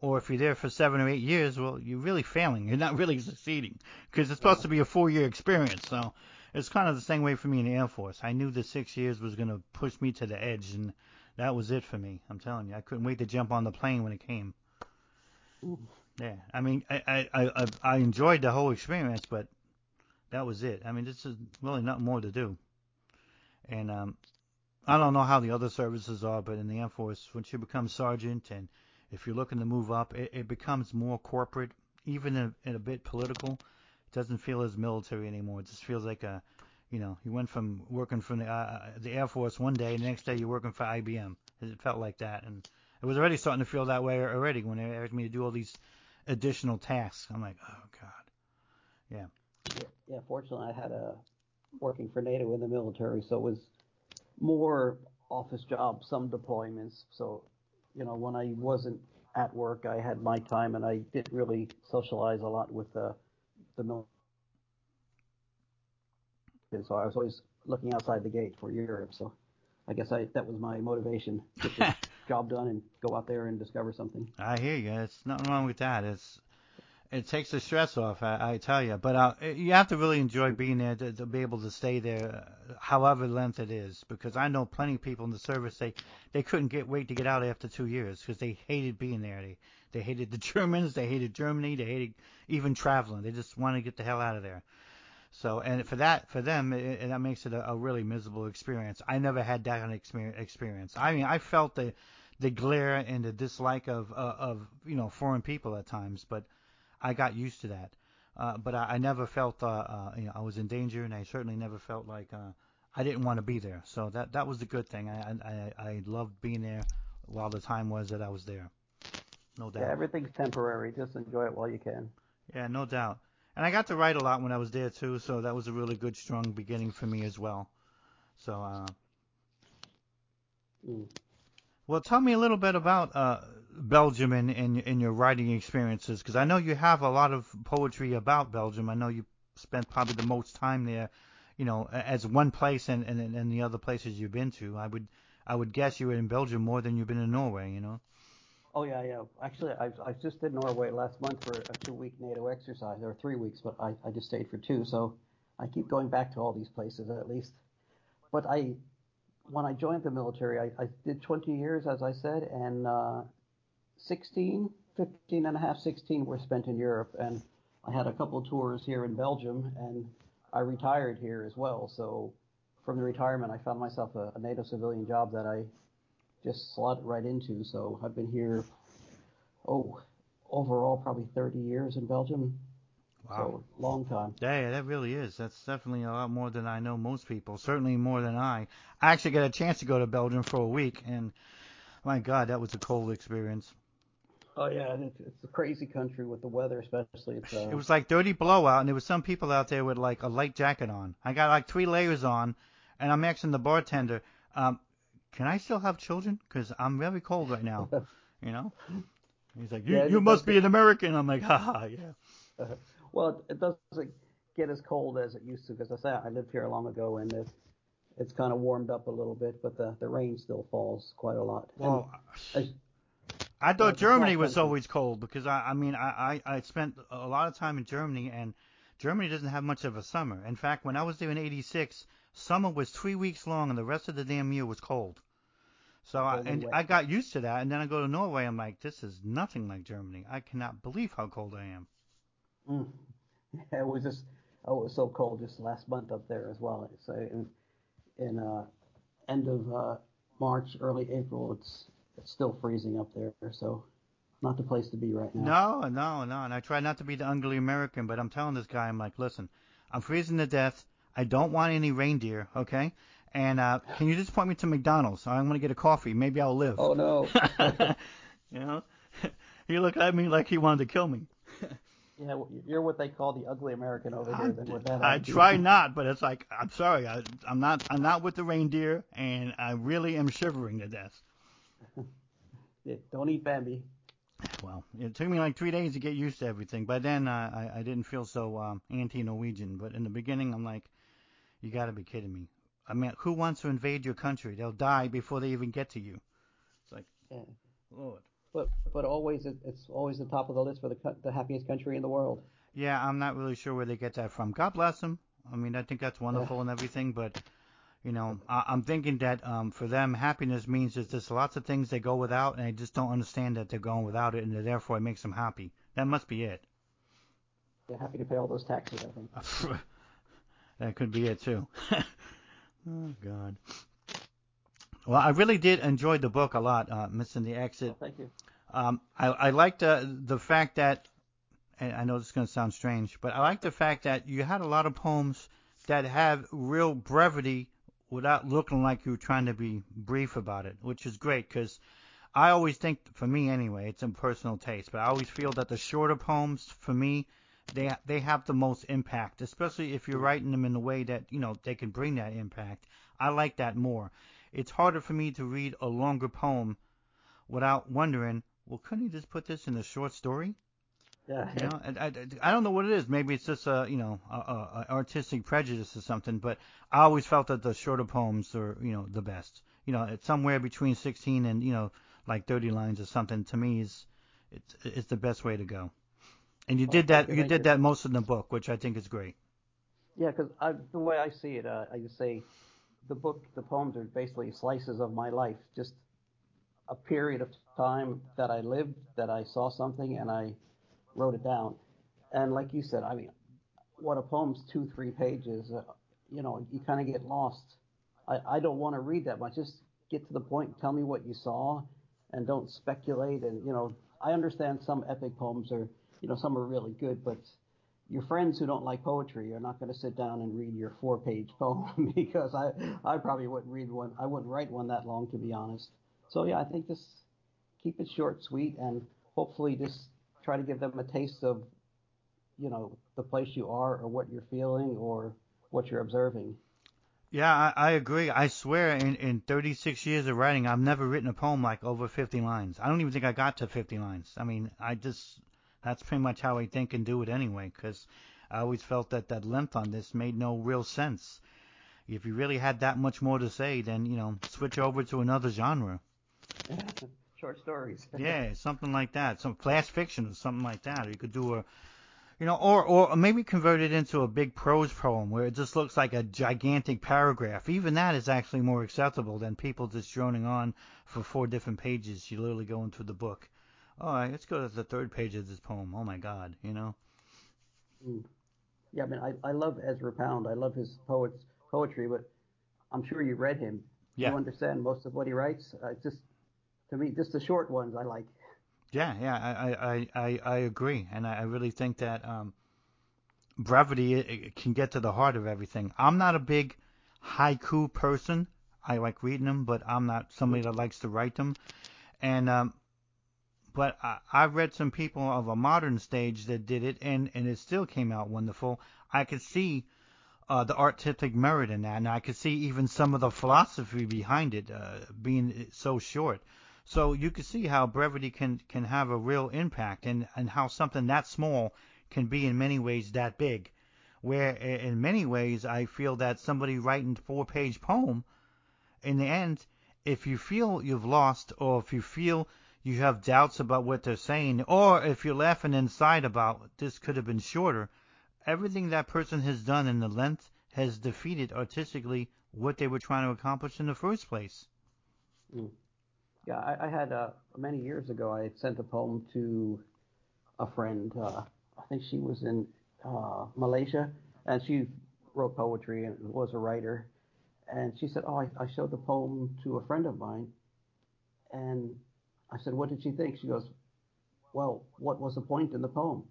or if you're there for seven or eight years, well, you're really failing. You're not really succeeding because it's supposed to be a four-year experience. So it's kind of the same way for me in the Air Force. I knew the six years was going to push me to the edge, and that was it for me. I'm telling you, I couldn't wait to jump on the plane when it came. Yeah, I mean, I I I, I enjoyed the whole experience, but that was it. I mean, this is really nothing more to do. And um, I don't know how the other services are, but in the Air Force, once you become sergeant and if you're looking to move up, it, it becomes more corporate, even in, in a bit political. It doesn't feel as military anymore. It just feels like a, you know, you went from working from the uh, the Air Force one day, and the next day you're working for IBM. It felt like that, and it was already starting to feel that way already when they asked me to do all these additional tasks. I'm like, oh god, yeah. Yeah, yeah fortunately, I had a working for NATO in the military, so it was more office jobs, some deployments. So, you know, when I wasn't at work, I had my time, and I didn't really socialize a lot with the the military. So I was always looking outside the gate for Europe. So I guess I that was my motivation. Get the job done and go out there and discover something. I hear you. It's nothing wrong with that. It's it takes the stress off, I, I tell you. But uh, you have to really enjoy being there to, to be able to stay there, uh, however length it is. Because I know plenty of people in the service they they couldn't get wait to get out after two years because they hated being there. They they hated the Germans, they hated Germany, they hated even traveling. They just wanted to get the hell out of there. So, and for that, for them, it, it, that makes it a, a really miserable experience. I never had that kind of experience. I mean, I felt the the glare and the dislike of uh, of you know foreign people at times, but I got used to that. Uh, but I, I never felt uh, uh, you know I was in danger, and I certainly never felt like uh, I didn't want to be there. So that that was the good thing. I I I loved being there while the time was that I was there. No doubt. Yeah, everything's temporary. Just enjoy it while you can. Yeah, no doubt. And I got to write a lot when I was there too, so that was a really good, strong beginning for me as well. So, uh, mm. well, tell me a little bit about uh, Belgium and, and, and your writing experiences, because I know you have a lot of poetry about Belgium. I know you spent probably the most time there, you know, as one place and, and, and the other places you've been to. I would I would guess you were in Belgium more than you've been in Norway, you know. Oh yeah, yeah. Actually, I I just did Norway last month for a two-week NATO exercise, or three weeks, but I I just stayed for two, so I keep going back to all these places at least. But I, when I joined the military, I, I did 20 years, as I said, and uh, 16, 15 and a half, 16 were spent in Europe, and I had a couple tours here in Belgium, and I retired here as well. So from the retirement, I found myself a, a NATO civilian job that I just slot right into. So I've been here, oh, overall probably 30 years in Belgium. Wow. So long time. Yeah, that really is. That's definitely a lot more than I know most people. Certainly more than I. I actually got a chance to go to Belgium for a week, and my God, that was a cold experience. Oh yeah, it's, it's a crazy country with the weather, especially. It's, uh... It was like 30 blowout, and there was some people out there with like a light jacket on. I got like three layers on, and I'm asking the bartender, um, can I still have children? Because I'm very cold right now. you know? He's like, you, yeah, you must be an American. I'm like, haha, yeah. Uh, well, it doesn't get as cold as it used to because I say I lived here long ago and it's it's kind of warmed up a little bit, but the the rain still falls quite a lot. Well, I, I thought Germany was always cold because I I mean I, I I spent a lot of time in Germany and Germany doesn't have much of a summer. In fact, when I was there in '86, summer was three weeks long and the rest of the damn year was cold. So I, and I got used to that, and then I go to Norway. I'm like, this is nothing like Germany. I cannot believe how cold I am. Mm. Yeah, it was just oh, it was so cold just last month up there as well. So in, in uh, end of uh, March, early April, it's it's still freezing up there. So not the place to be right now. No, no, no. And I try not to be the ugly American, but I'm telling this guy, I'm like, listen, I'm freezing to death. I don't want any reindeer, okay? And uh, can you just point me to McDonald's? I'm gonna get a coffee. Maybe I'll live. Oh no. you know, he looked at me like he wanted to kill me. yeah, you're what they call the ugly American over here. I, with that I try not, but it's like I'm sorry, I, I'm not. I'm not with the reindeer, and I really am shivering to death. yeah, don't eat Bambi. Well, it took me like three days to get used to everything. By then, uh, I I didn't feel so um, anti-Norwegian. But in the beginning, I'm like, you got to be kidding me. I mean, who wants to invade your country? They'll die before they even get to you. It's like, yeah. Lord. But but always it's always the top of the list for the the happiest country in the world. Yeah, I'm not really sure where they get that from. God bless them. I mean, I think that's wonderful yeah. and everything, but You know, I, I'm thinking that um, for them, happiness means there's just lots of things they go without, and they just don't understand that they're going without it, and therefore it makes them happy. That must be it. They're happy to pay all those taxes, I think. that could be it too. oh God. Well, I really did enjoy the book a lot, uh, Missing the Exit. Well, thank you. Um, I, I liked uh, the fact that, and I know this is going to sound strange, but I like the fact that you had a lot of poems that have real brevity without looking like you were trying to be brief about it, which is great because I always think, for me anyway, it's in personal taste, but I always feel that the shorter poems, for me, they they have the most impact, especially if you're writing them in a way that you know they can bring that impact. I like that more. It's harder for me to read a longer poem without wondering, well, couldn't he just put this in a short story? Yeah. You know, I, I, I don't know what it is. Maybe it's just a you know a, a, a artistic prejudice or something. But I always felt that the shorter poems are you know the best. You know, it's somewhere between 16 and you know like 30 lines or something. To me, is it's it's the best way to go. And you did that. you, did that most in the book, which I think is great. Yeah, because the way I see it, uh, I just say the book, the poems are basically slices of my life, just a period of time that I lived, that I saw something, and I wrote it down. And like you said, I mean, what a poem's two, three pages, uh, you know, you kind of get lost. I, I don't want to read that much. Just get to the point, tell me what you saw, and don't speculate. And, you know, I understand some epic poems are, you know, some are really good, but your friends who don't like poetry are not going to sit down and read your four page poem because I, I probably wouldn't read one. I wouldn't write one that long, to be honest. So yeah, I think just keep it short, sweet, and hopefully just try to give them a taste of, you know, the place you are or what you're feeling or what you're observing. Yeah, I, I agree. I swear, in, in 36 years of writing, I've never written a poem like over 50 lines. I don't even think I got to 50 lines. I mean, I just, that's pretty much how I think and do it anyway, because I always felt that that length on this made no real sense. If you really had that much more to say, then, you know, switch over to another genre. Short stories. Yeah, something like that. Some flash fiction or something like that. Or you could do a, you know, or or maybe convert it into a big prose poem where it just looks like a gigantic paragraph. Even that is actually more acceptable than people just droning on for four different pages. You literally go into the book. All right, let's go to the third page of this poem. Oh my God, you know. Mm. Yeah, I mean, I, I love Ezra Pound. I love his poets poetry, but I'm sure you read him. Yeah. You understand most of what he writes. Uh, just to me, just the short ones I like. Yeah, yeah, I I I, I I agree, and I, I really think that um, brevity it, it can get to the heart of everything. I'm not a big haiku person. I like reading them, but I'm not somebody that likes to write them. And um, but I, I've read some people of a modern stage that did it, and and it still came out wonderful. I could see uh, the artistic merit in that, and I could see even some of the philosophy behind it uh, being so short. So you can see how brevity can can have a real impact, and and how something that small can be in many ways that big. Where in many ways I feel that somebody writing a four-page poem, in the end, if you feel you've lost, or if you feel you have doubts about what they're saying, or if you're laughing inside about this could have been shorter, everything that person has done in the length has defeated artistically what they were trying to accomplish in the first place. Mm. Yeah, I, I had uh, many years ago. I sent a poem to a friend. Uh, I think she was in uh, Malaysia, and she wrote poetry and was a writer. And she said, "Oh, I, I showed the poem to a friend of mine." And I said, "What did she think?" She goes, "Well, what was the point in the poem?"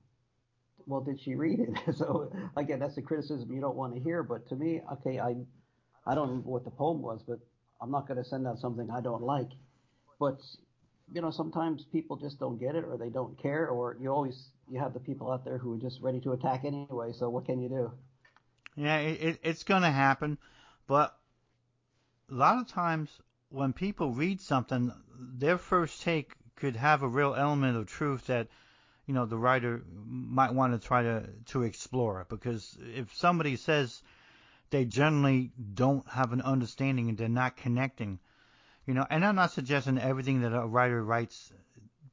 Well, did she read it? so again, that's the criticism you don't want to hear. But to me, okay, I I don't remember what the poem was, but I'm not going to send out something I don't like. But you know, sometimes people just don't get it, or they don't care, or you always you have the people out there who are just ready to attack anyway. So what can you do? Yeah, it, it, it's going to happen, but a lot of times when people read something, their first take could have a real element of truth that you know the writer might want to try to to explore. Because if somebody says they generally don't have an understanding and they're not connecting, you know, and I'm not suggesting everything that a writer writes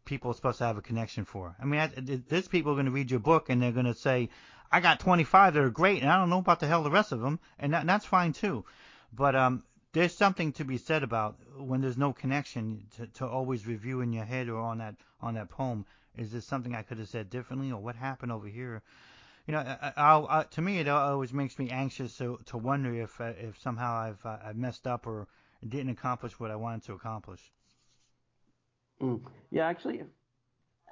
people are supposed to have a connection for. I mean, I, there's people are going to read your book and they're going to say, I got 25 that are great and I don't know about the hell the rest of them, and that, that's fine too. But um, there's something to be said about when there's no connection to, to always review in your head or on that on that poem. Is this something I could have said differently, or what happened over here? You know, I, I, I, to me, it always makes me anxious to to wonder if uh, if somehow I've uh, I've messed up or didn't accomplish what I wanted to accomplish. Mm. Yeah, actually,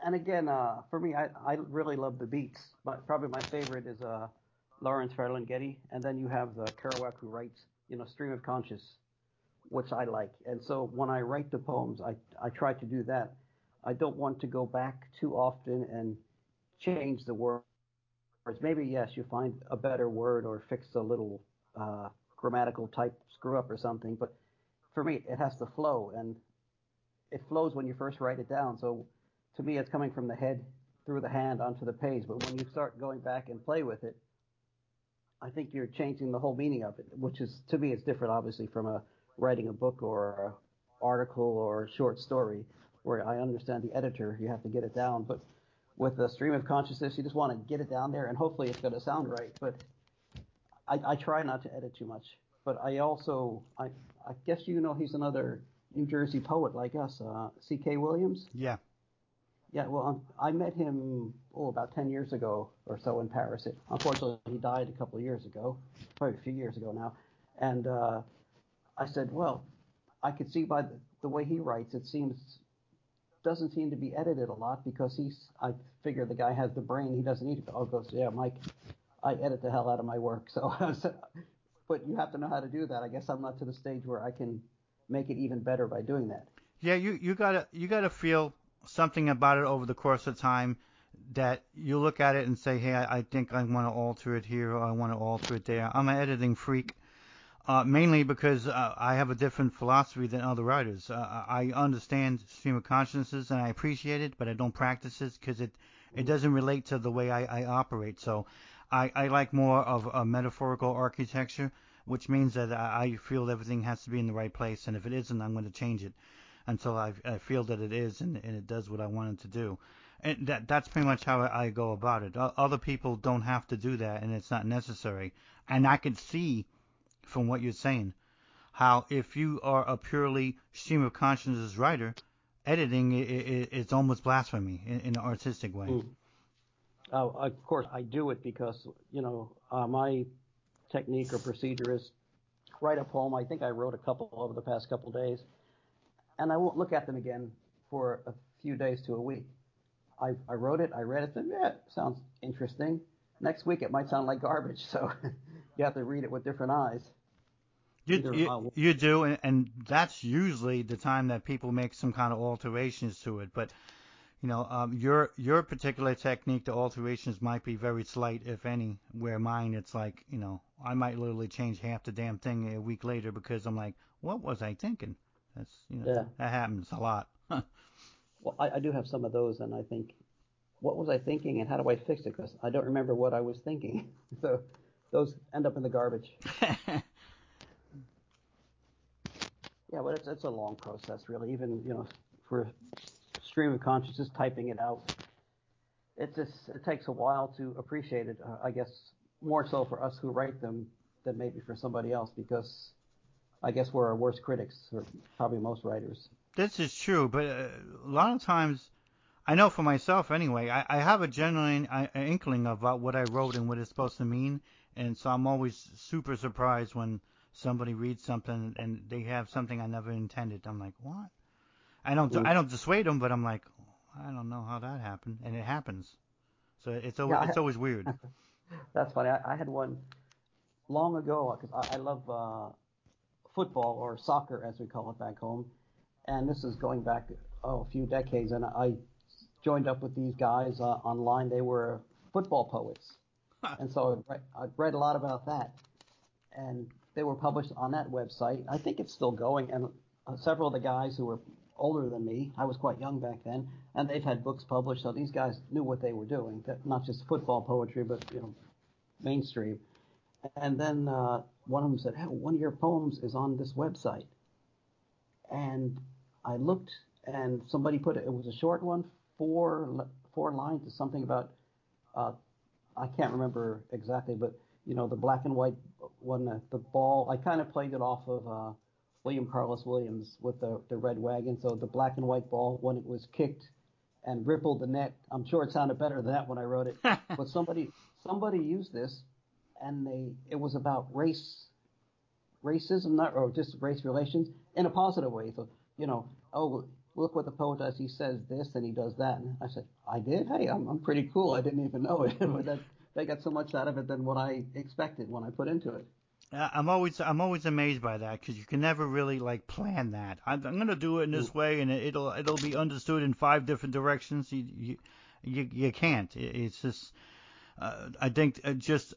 and again, uh, for me, I, I really love the beats. But probably my favorite is uh, Lawrence Ferlinghetti, and then you have the Kerouac who writes, you know, Stream of Conscious, which I like. And so when I write the poems, I I try to do that. I don't want to go back too often and change the words. Maybe yes, you find a better word or fix a little uh, grammatical type screw up or something, but for me, it has to flow, and it flows when you first write it down. So to me, it's coming from the head through the hand onto the page. But when you start going back and play with it, I think you're changing the whole meaning of it, which is to me, it's different, obviously, from a writing a book or an article or a short story, where I understand the editor, you have to get it down. But with a stream of consciousness, you just want to get it down there, and hopefully it's going to sound right. But I, I try not to edit too much. But I also, I, I guess you know he's another New Jersey poet like us, uh, C.K. Williams. Yeah. Yeah, well, um, I met him oh about ten years ago or so in Paris. It, unfortunately, he died a couple of years ago, probably a few years ago now. And uh, I said, well, I could see by the, the way he writes, it seems doesn't seem to be edited a lot because he's. I figure the guy has the brain; he doesn't need to. Oh, goes, yeah, Mike, I edit the hell out of my work. So, but you have to know how to do that. I guess I'm not to the stage where I can make it even better by doing that. Yeah, you you gotta you gotta feel something about it over the course of time that you look at it and say, hey, I, I think I want to alter it here or I want to alter it there. I'm an editing freak. Uh, mainly because uh, I have a different philosophy than other writers. Uh, I understand stream of consciousness and I appreciate it, but I don't practice it because it it doesn't relate to the way I, I operate. So I, I like more of a metaphorical architecture, which means that I feel everything has to be in the right place, and if it isn't, I'm going to change it until I, I feel that it is and, and it does what I want it to do. And that that's pretty much how I go about it. Other people don't have to do that, and it's not necessary. And I can see from what you're saying how if you are a purely stream of consciousness writer, editing is almost blasphemy in, in, an artistic way. Mm. Uh, of course, I do it because you know uh, my technique or procedure is write a poem. I think I wrote a couple over the past couple days, and I won't look at them again for a few days to a week. I, I wrote it, I read it, said, yeah, it sounds interesting. Next week it might sound like garbage, so you have to read it with different eyes. You, you, you, do, and, and that's usually the time that people make some kind of alterations to it. But you know, um, your your particular technique, the alterations might be very slight, if any. Where mine, it's like, you know, I might literally change half the damn thing a week later because I'm like, what was I thinking? That's you know, yeah. that happens a lot. well, I, I do have some of those, and I think, what was I thinking, and how do I fix it? Because I don't remember what I was thinking. so those end up in the garbage. yeah, but it's it's a long process, really. Even you know, for stream of consciousness, typing it out, it just it takes a while to appreciate it. Uh, I guess more so for us who write them than maybe for somebody else because I guess we're our worst critics, or probably most writers. This is true, but uh, a lot of times, I know for myself anyway, I, I have a genuine uh, inkling about what I wrote and what it's supposed to mean, and so I'm always super surprised when somebody reads something and they have something I never intended. I'm like, what? I don't I don't dissuade them, but I'm like, I don't know how that happened, and it happens. So it's always yeah, it's always weird. That's funny. I, I had one long ago because I, I love uh, football or soccer as we call it back home. And this is going back oh, a few decades, and I joined up with these guys uh, online. They were football poets, and so I, I read a lot about that. And they were published on that website. I think it's still going, and uh, several of the guys who were older than me, I was quite young back then, and they've had books published. So these guys knew what they were doing, not just football poetry, but you know, mainstream. And then uh, one of them said, hey, one of your poems is on this website. And I looked, and somebody put it, it was a short one, four, four lines, to something about, uh, I can't remember exactly, but, you know, the black and white one, the, the ball, I kind of played it off of uh, William Carlos Williams with the, the red wagon. So the black and white ball, when it was kicked and rippled the net, I'm sure it sounded better than that when I wrote it. but somebody somebody used this, and they it was about race, racism, not or just race relations in a positive way. So you know, oh look what the poet does. He says this and he does that. And I said, I did. Hey, I'm I'm pretty cool. I didn't even know it. but that, they got so much out of it than what I expected when I put into it. I'm always I'm always amazed by that because you can never really like plan that. I'm, I'm gonna do it in this mm. way, and it'll it'll be understood in five different directions. You you you, you can't. It's just uh, I think uh, just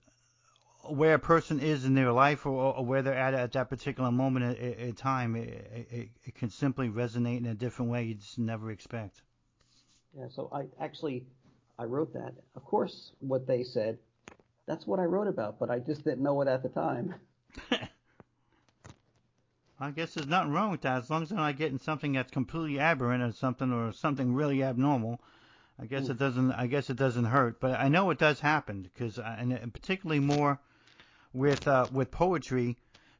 where a person is in their life or, or where they're at at that particular moment in time, it, it, it can simply resonate in a different way you just never expect. Yeah. So I actually I wrote that. Of course, what they said that's what I wrote about, but I just didn't know it at the time. I guess there's nothing wrong with that as long as I'm not getting something that's completely aberrant or something or something really abnormal. I guess hmm. it doesn't. I guess it doesn't hurt, but I know it does happen because, uh, and uh, particularly more with uh, with poetry,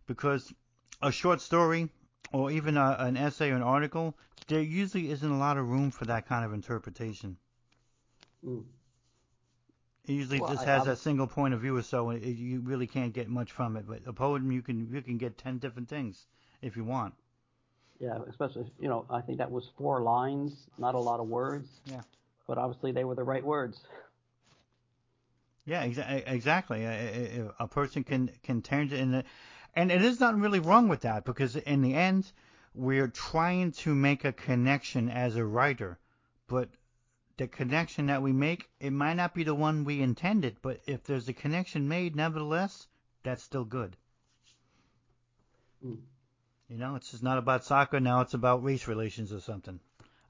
because a short story or even a, an essay or an article, there usually isn't a lot of room for that kind of interpretation. Mm. It usually well, just I, has I'm, a single point of view or so, and it, you really can't get much from it. But a poem, you can you can get ten different things if you want. Yeah, especially you know I think that was four lines, not a lot of words. Yeah. But obviously they were the right words. Yeah, exa- exactly. A, a, person can can turn it in, and it is not really wrong with that because in the end, we're trying to make a connection as a writer, but the connection that we make, it might not be the one we intended, but if there's a connection made, nevertheless, that's still good. Mm. You know, it's just not about soccer now; it's about race relations or something.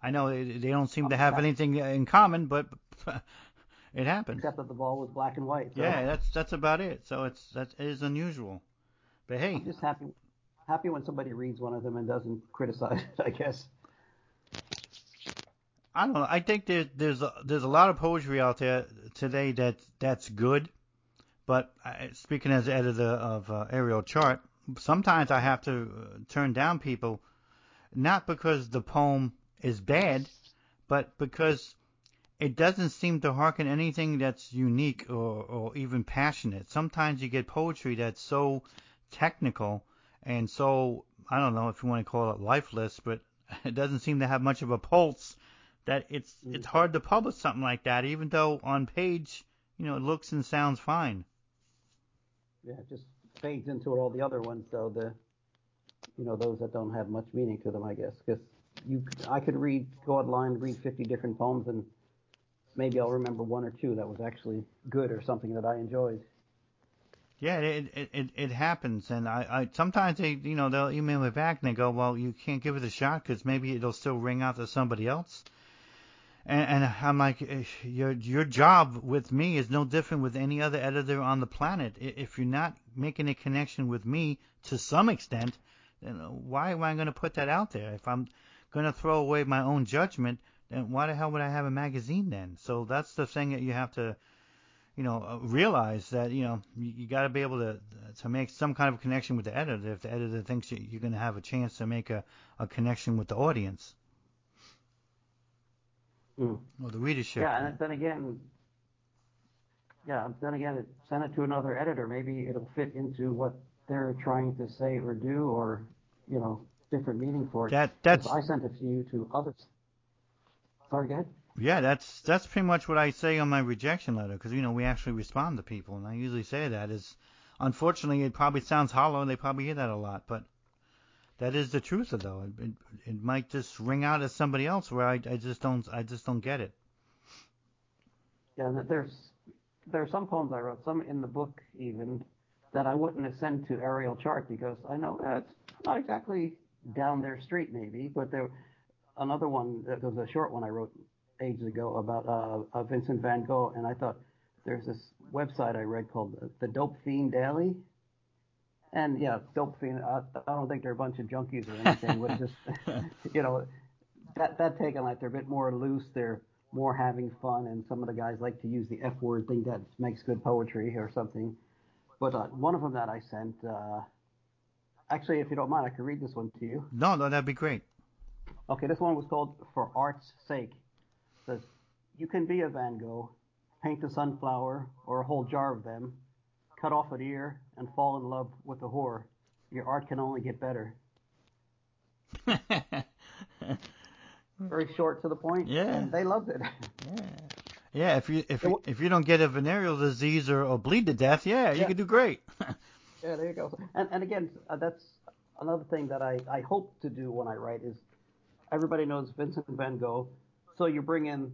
I know they, they don't seem to have anything in common, but it happened. Except that the ball was black and white. So. Yeah, that's that's about it. So it's that is unusual. But hey, I'm just happy happy when somebody reads one of them and doesn't criticize it. I guess. I don't know. I think there's there's a, there's a lot of poetry out there today that that's good, but I, speaking as editor of uh, Ariel Chart, sometimes I have to uh, turn down people, not because the poem is bad, but because it doesn't seem to harken anything that's unique or, or even passionate. Sometimes you get poetry that's so technical and so I don't know if you want to call it lifeless, but it doesn't seem to have much of a pulse that it's mm. it's hard to publish something like that, even though on page, you know, it looks and sounds fine. Yeah, it just fades into all the other ones, though the, you know, those that don't have much meaning to them, I guess, because you, I could read, go online, read 50 different poems, and maybe I'll remember one or two that was actually good or something that I enjoyed. Yeah, it it it, it happens, and I, I sometimes they you know they'll email me back and they go, well, you can't give it a shot because maybe it'll still ring out to somebody else. And, and I'm like, eh, your your job with me is no different with any other editor on the planet. If you're not making a connection with me to some extent, then why am I going to put that out there? If I'm going to throw away my own judgment, then why the hell would I have a magazine then? So that's the thing that you have to, you know, uh, realize that you know you, you got to be able to to make some kind of connection with the editor. If the editor thinks you're going to have a chance to make a, a connection with the audience. Mm. Or the readership. Yeah, and then again, yeah, then again, send it to another editor. Maybe it'll fit into what they're trying to say or do, or you know, different meaning for it. That that's. I sent it to you to others. Sorry, go ahead. Yeah, that's that's pretty much what I say on my rejection letter because you know we actually respond to people, and I usually say that is, unfortunately, it probably sounds hollow, and they probably hear that a lot, but that is the truth, though. It, it, it might just ring out as somebody else where I, I just don't I just don't get it. Yeah, there's there are some poems I wrote, some in the book even, that I wouldn't have sent to Ariel Chart because I know that's not exactly down their street maybe, but there another one that was a short one I wrote ages ago about uh, uh, Vincent Van Gogh, and I thought there's this website I read called the Dope Fiend Daily, and yeah, dope fiend. I, I don't think they're a bunch of junkies or anything, but just you know, that that take on like they're a bit more loose. They're more having fun, and some of the guys like to use the F word, think that makes good poetry or something. But uh, one of them that I sent, uh, actually, if you don't mind, I could read this one to you. No, no, that'd be great. Okay, this one was called For Art's Sake. It says, You can be a Van Gogh, paint a sunflower or a whole jar of them, cut off an ear, and fall in love with a whore. Your art can only get better. Very short to the point. Yeah. And they loved it. yeah. Yeah, if you if you, if you don't get a venereal disease or, or bleed to death, yeah, you Yeah. could do great. Yeah, there you go. And, and again, uh, that's another thing that I, I hope to do when I write is everybody knows Vincent van Gogh, so you bring in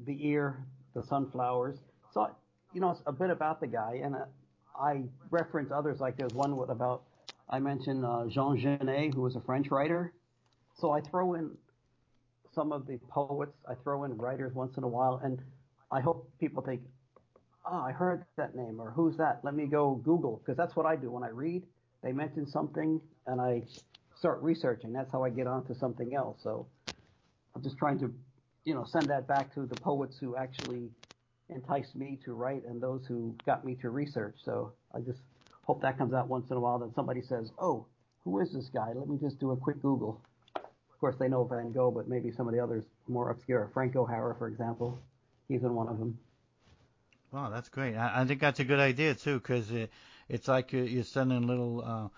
the ear, the sunflowers. So, you know, it's a bit about the guy, and uh, I reference others, like there's one about, I mentioned uh, Jean Genet, who was a French writer. So I throw in some of the poets, I throw in writers once in a while, and I hope people think, oh, I heard that name, or who's that? Let me go Google, because that's what I do when I read. They mention something, and I start researching. That's how I get onto something else. So I'm just trying to, you know, send that back to the poets who actually enticed me to write and those who got me to research. So I just hope that comes out once in a while that somebody says, oh, who is this guy? Let me just do a quick Google. Of course, they know Van Gogh, but maybe some of the others more obscure. Frank O'Hara, for example, he's in one of them. Wow, that's great. I, I think that's a good idea too, because it, it's like you're, you're sending little uh,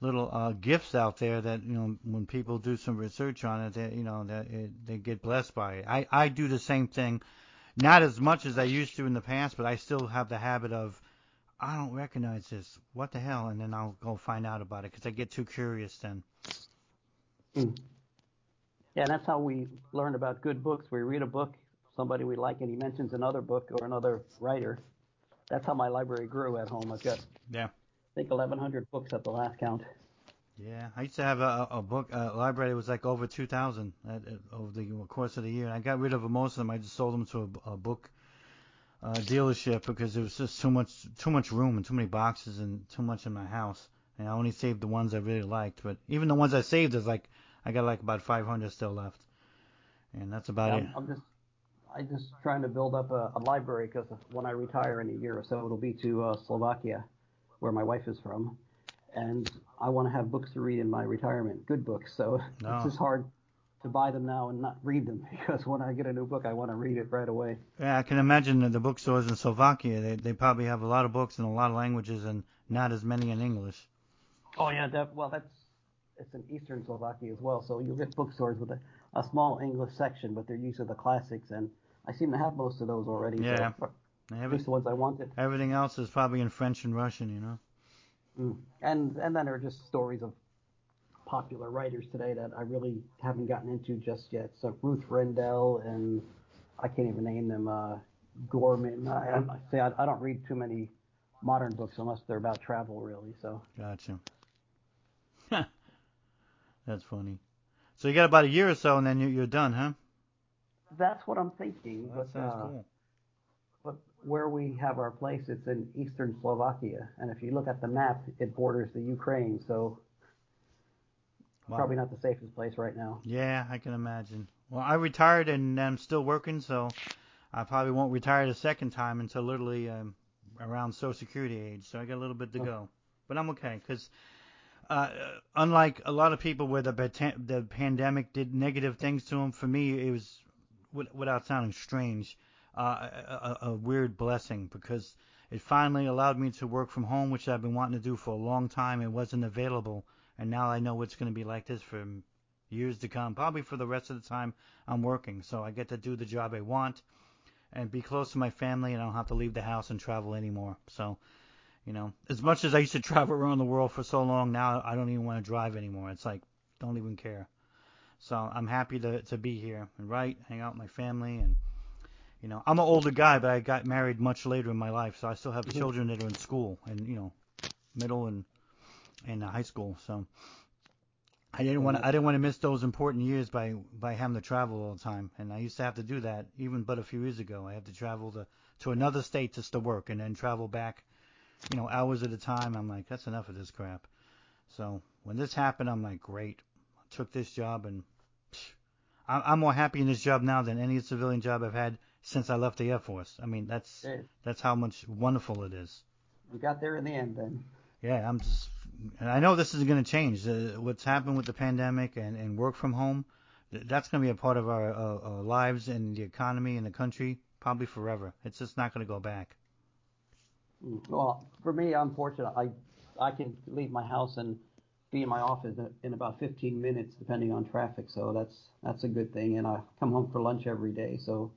little uh, gifts out there that you know when people do some research on it, that you know that it, they get blessed by it. I I do the same thing, not as much as I used to in the past, but I still have the habit of I don't recognize this. What the hell? And then I'll go find out about it because I get too curious then. Mm. Yeah, and that's how we learn about good books. We read a book, somebody we like, and he mentions another book or another writer. That's how my library grew at home. I've got, Yeah. I think, 1,100 books at the last count. Yeah, I used to have a, a book a library that was like over 2,000 at, at, over the course of the year. And I got rid of most of them. I just sold them to a, a book uh, dealership because it was just too much too much room and too many boxes and too much in my house. And I only saved the ones I really liked. But even the ones I saved, is like I got like about 500 still left, and that's about Yeah, it. I'm, just I'm just, just trying to build up a, a library because when I retire in a year or so, it'll be to uh, Slovakia, where my wife is from, and I want to have books to read in my retirement, good books. So No. it's just hard to buy them now and not read them because when I get a new book, I want to read it right away. Yeah, I can imagine that the bookstores in Slovakia. They they probably have a lot of books in a lot of languages and not as many in English. Oh yeah, that, well that's it's in eastern Slovakia as well. So you'll get bookstores with a, a small English section, but they're used to the classics, and I seem to have most of those already. Yeah. So, They at have least it- the ones I wanted. Everything else is probably in French and Russian, you know. Mm. And and then there are just stories of popular writers today that I really haven't gotten into just yet. So Ruth Rendell and I can't even name them. Uh, Gorman. I, I say I, I don't read too many modern books unless they're about travel, really. So Gotcha. That's funny. So you got about a year or so, and then you, you're done, huh? that's what I'm thinking. Well, that but, sounds uh, cool. Where we have our place, it's in eastern Slovakia, and if you look at the map, it borders the Ukraine. So Wow. probably not the safest place right now. Yeah, I can imagine. Well, I retired and I'm still working, so I probably won't retire the second time until literally um, around Social Security age. So I got a little bit to go, but I'm okay because uh, unlike a lot of people where the the pandemic did negative things to them, for me it was without sounding strange, a, a, a weird blessing because it finally allowed me to work from home, which I've been wanting to do for a long time. It wasn't available, and now I know it's going to be like this for years to come, probably for the rest of the time I'm working. So I get to do the job I want and be close to my family, and I don't have to leave the house and travel anymore. So, you know, as much as I used to travel around the world for so long, now I don't even want to drive anymore. It's like, don't even care. So I'm happy to to be here and write, hang out with my family, and you know, I'm an older guy, but I got married much later in my life, so I still have Mhm. children that are in school and you know, middle and and uh, high school. So I didn't want to I didn't want to miss those important years by by having to travel all the time. And I used to have to do that even but a few years ago. I had to travel to to another state just to work and then travel back, you know, hours at a time. I'm like, that's enough of this crap. So when this happened, I'm like, great. I took this job and psh, I'm I'm more happy in this job now than any civilian job I've had since I left the Air Force. I mean, that's that's how much wonderful it is. we got there in the end. Then. Yeah, I'm just. and I know this is going to change. Uh, what's happened with the pandemic and, and work from home, that's going to be a part of our, uh, our lives and the economy and the country probably forever. It's just not going to go back. Mm, well, for me, I'm fortunate. I I can leave my house and be in my office in about 15 minutes, depending on traffic. So that's that's a good thing. And I come home for lunch every day, so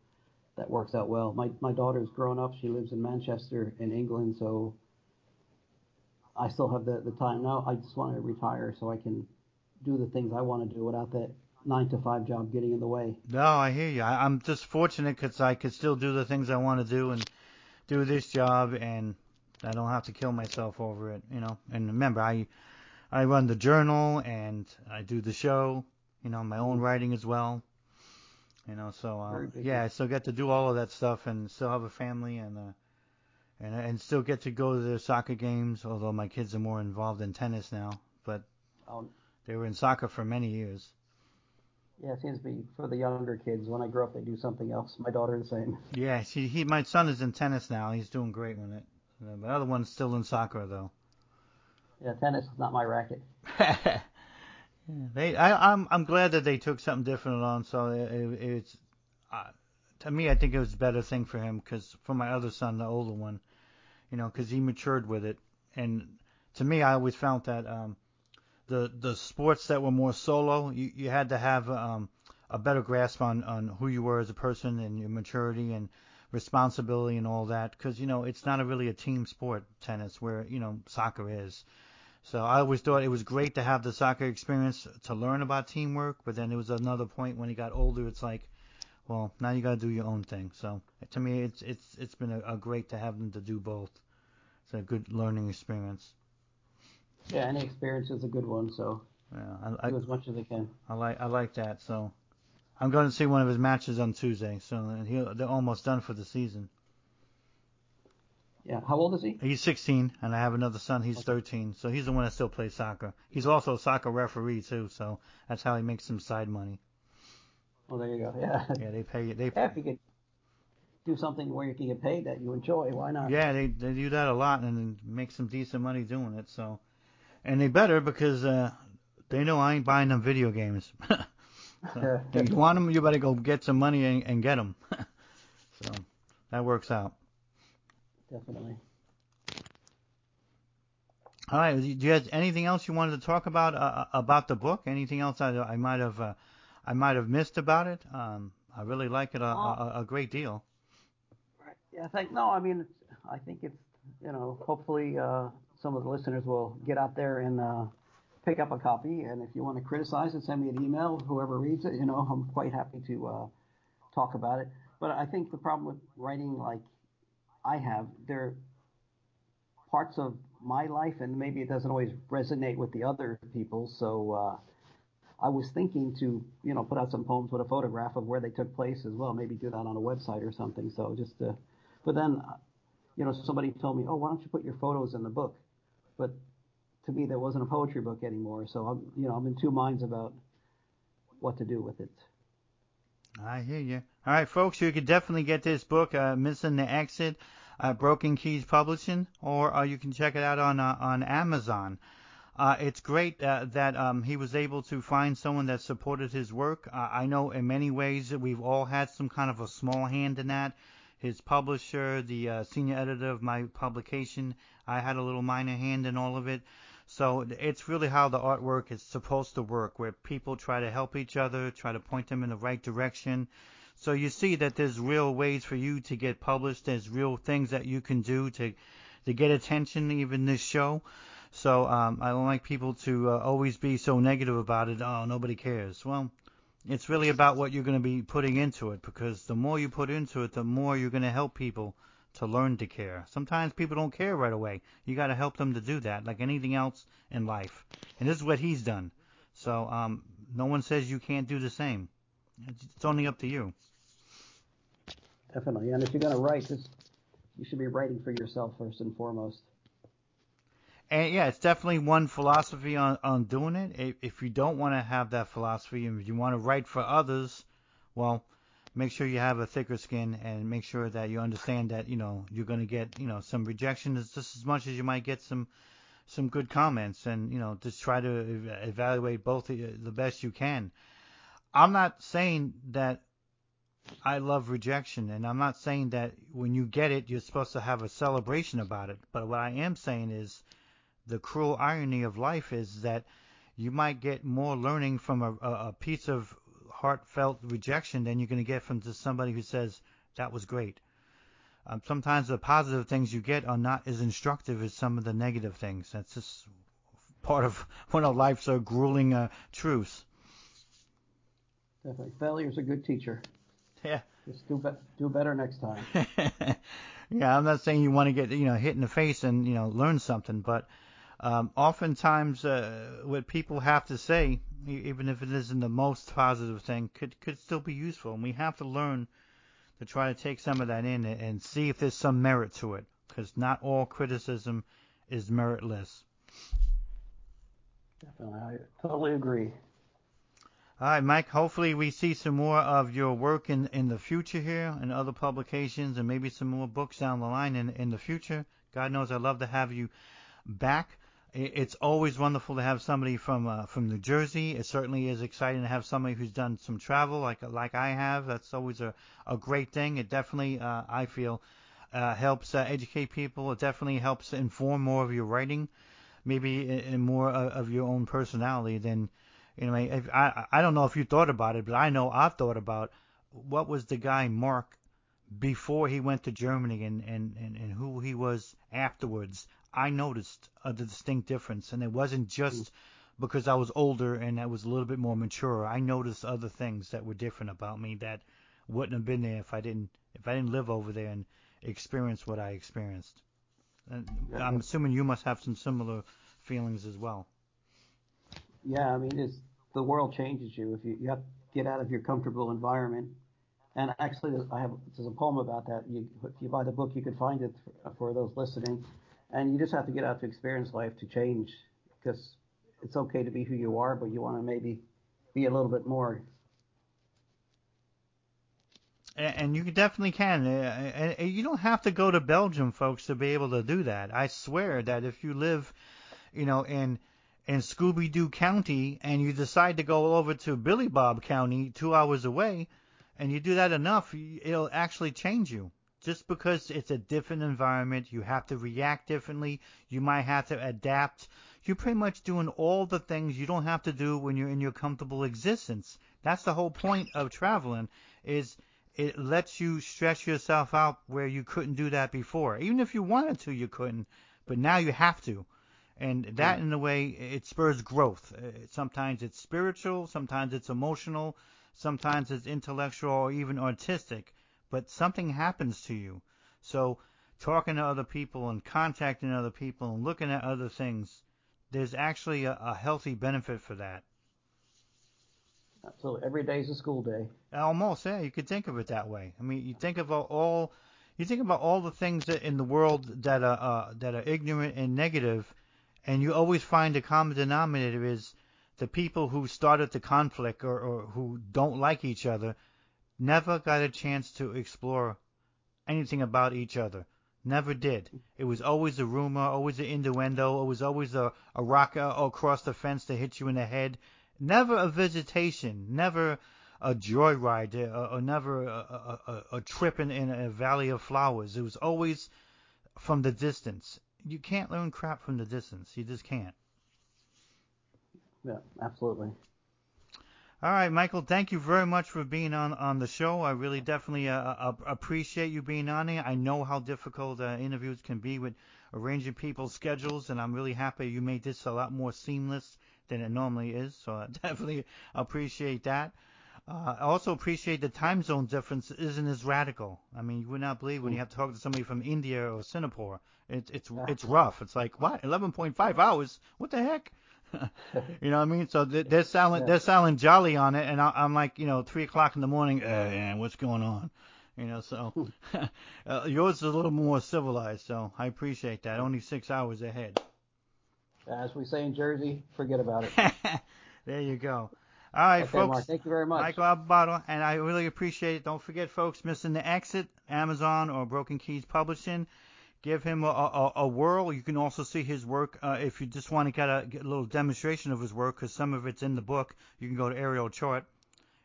that works out well. My my daughter's grown up. She lives in Manchester, in England, so I still have the the time now. I just want to retire so I can do the things I want to do without that nine to five job getting in the way. No, I hear you. I, I'm just fortunate because I could still do the things I want to do and do this job, and I don't have to kill myself over it, you know. And remember, I I run the journal and I do the show, you know, my own writing as well. You know, so uh, yeah, I still get to do all of that stuff and still have a family and uh, and and still get to go to the soccer games. Although my kids are more involved in tennis now, but um, they were in soccer for many years. Yeah, it seems to be for the younger kids. When I grow up, they do something else. My daughter the same. Yeah, she, he, my son is in tennis now. He's doing great with it. The other one's still in soccer though. Yeah, tennis is not my racket. they, I, I'm, I'm glad that they took something different on. So it, it, it's, uh, to me, I think it was a better thing for him because for my other son, the older one, you know, because he matured with it. And to me, I always found that um, the the sports that were more solo, you, you had to have um, a better grasp on on who you were as a person and your maturity and responsibility and all that because you know it's not a really a team sport tennis where you know soccer is so I always thought it was great to have the soccer experience to learn about teamwork but then there was another point when he got older it's like well now you got to do your own thing. So to me it's it's it's been a, a great to have them to do both. It's a good learning experience. Yeah any experience is a good one so. Yeah I, do as much as I can. I like I like that so. I'm going to see one of his matches on Tuesday, so he, they're almost done for the season. Yeah, how old is he? He's 16, and I have another son. He's 13, so he's the one that still plays soccer. He's also a soccer referee too, so that's how he makes some side money. Well, there you go. Yeah. Yeah, they pay. You they. Yeah, if you could do something where you can get paid that you enjoy, why not? Yeah, they they do that a lot and make some decent money doing it. So, and they better because uh, they know I ain't buying them video games. So, if you want them, you better go get some money and, and get them. so that works out. Definitely. All right. Do you have anything else you wanted to talk about uh, uh, about the book? Anything else I, I might have uh, I might have missed about it? Um, I really like it a, a, a great deal. Right. Yeah. Thank. No. I mean, I think it's you know hopefully uh, some of the listeners will get out there and uh, pick up a copy. And if you want to criticize it, send me an email. Whoever reads it, you know, I'm quite happy to uh, talk about it. But I think the problem with writing like I have, there are parts of my life, and maybe it doesn't always resonate with the other people. So uh, I was thinking to, you know, put out some poems with a photograph of where they took place as well. Maybe do that on a website or something. So just, but then, you know, somebody told me, oh, why don't you put your photos in the book? But to me there wasn't a poetry book anymore. So I'm you know I'm in two minds about what to do with it. I hear you. All right, folks, you could definitely get this book, uh, Missing the Exit, uh, Broken Keys Publishing, or uh, you can check it out on uh, on Amazon. Uh, it's great uh, that um, he was able to find someone that supported his work. Uh, I know in many ways we've all had some kind of a small hand in that. His publisher, the uh, senior editor of my publication, I had a little minor hand in all of it. So it's really how the artwork is supposed to work, where people try to help each other, try to point them in the right direction. So you see that there's real ways for you to get published. There's real things that you can do to to get attention, even this show. So um, I don't like people to uh, always be so negative about it. Oh, nobody cares. Well, it's really about what you're going to be putting into it, because the more you put into it, the more you're going to help people to learn to care. Sometimes people don't care right away. You got to help them to do that, like anything else in life. And this is what he's done. So um, no one says you can't do the same. It's only up to you. Definitely. And if you're going to write, just you should be writing for yourself first and foremost. And yeah, it's definitely one philosophy on, on doing it. If you don't want to have that philosophy and you want to write for others, well, make sure you have a thicker skin and make sure that you understand that you know you're going to get you know some rejection just as much as you might get some some good comments and you know just try to evaluate both the best you can. I'm not saying that I love rejection and I'm not saying that when you get it you're supposed to have a celebration about it, but what I am saying is the cruel irony of life is that you might get more learning from a, a piece of heartfelt rejection than you're going to get from just somebody who says that was great. Um, sometimes the positive things you get are not as instructive as some of the negative things. That's just part of one of life's uh, grueling uh, truths. Definitely, failure's a good teacher. Yeah. Just do be- do better next time. yeah, I'm not saying you want to get you know hit in the face and you know learn something, but um, oftentimes uh, what people have to say, even if it isn't the most positive thing, could could still be useful, and we have to learn to try to take some of that in and see if there's some merit to it, because not all criticism is meritless. Definitely, I totally agree. All right, Mike. Hopefully, we see some more of your work in, in the future here, and other publications, and maybe some more books down the line in in the future. God knows, I'd love to have you back. It's always wonderful to have somebody from uh, from New Jersey. It certainly is exciting to have somebody who's done some travel like like I have. That's always a, a great thing. It definitely uh, I feel uh, helps uh, educate people. It definitely helps inform more of your writing, maybe in, in more of your own personality than you know. I, I I don't know if you thought about it, but I know I've thought about what was the guy Mark before he went to Germany and, and, and, and who he was afterwards. I noticed a distinct difference, and it wasn't just because I was older and I was a little bit more mature. I noticed other things that were different about me that wouldn't have been there if I didn't if I didn't live over there and experience what I experienced. And I'm assuming you must have some similar feelings as well. Yeah, I mean, it's, the world changes you if you, you have to get out of your comfortable environment. And actually, I have there's a poem about that. You, if you buy the book, you can find it for, for those listening and you just have to get out to experience life to change because it's okay to be who you are, but you want to maybe be a little bit more. And you definitely can. And you don't have to go to Belgium, folks, to be able to do that. I swear that if you live, you know, in in Scooby Doo County and you decide to go over to Billy Bob County, two hours away, and you do that enough, it'll actually change you just because it's a different environment, you have to react differently, you might have to adapt. You're pretty much doing all the things you don't have to do when you're in your comfortable existence. That's the whole point of traveling is it lets you stretch yourself out where you couldn't do that before. Even if you wanted to, you couldn't, but now you have to. And that, in a way, it spurs growth. Uh, sometimes it's spiritual, sometimes it's emotional, sometimes it's intellectual or even artistic but something happens to you. So talking to other people and contacting other people and looking at other things, there's actually a, a healthy benefit for that. Absolutely. Every day is a school day. Almost, yeah. You could think of it that way. I mean, you think about all, you think about all the things that in the world that are uh, that are ignorant and negative, and you always find a common denominator is the people who started the conflict or, or who don't like each other never got a chance to explore anything about each other. Never did. It was always a rumor, always an innuendo. It was always a, a rock across the fence to hit you in the head. Never a visitation. Never a joyride or, uh, or never a, a, a trip in, in a valley of flowers. It was always from the distance. You can't learn crap from the distance. You just can't. Yeah, absolutely. All right, Michael, thank you very much for being on, on the show. I really definitely uh, uh, appreciate you being on here. I know how difficult uh, interviews can be with arranging people's schedules, and I'm really happy you made this a lot more seamless than it normally is. So I definitely appreciate that. Uh, I also appreciate the time zone difference isn't as radical. I mean, you would not believe when you have to talk to somebody from India or Singapore. It's it's it's rough. It's like what 11.5 hours? What the heck? you know what I mean? So they're selling they're selling jolly on it, and I'm like, you know, three o'clock in the morning. Uh, yeah, what's going on? You know, so uh, yours is a little more civilized. So I appreciate that. Only six hours ahead. As we say in Jersey, forget about it. there you go. All right, Okay, folks. Mark, thank you very much. Michael Albato, and I really appreciate it. Don't forget, folks, Missing the Exit, Amazon or Broken Keys Publishing. Give him a, a, a whirl. You can also see his work uh, if you just want to get a, get a little demonstration of his work, because some of it's in the book. You can go to Ariel Chart,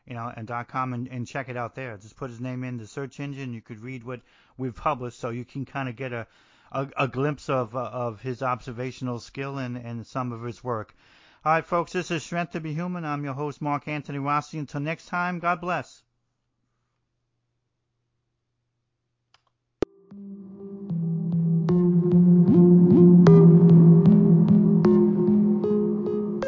you know, and .com and, and check it out there. Just put his name in the search engine. You could read what we've published, so you can kind of get a, a, a glimpse of uh, of his observational skill and, and some of his work. All right, folks, this is Strength to Be Human. I'm your host, Mark Anthony Rossi. Until next time, God bless.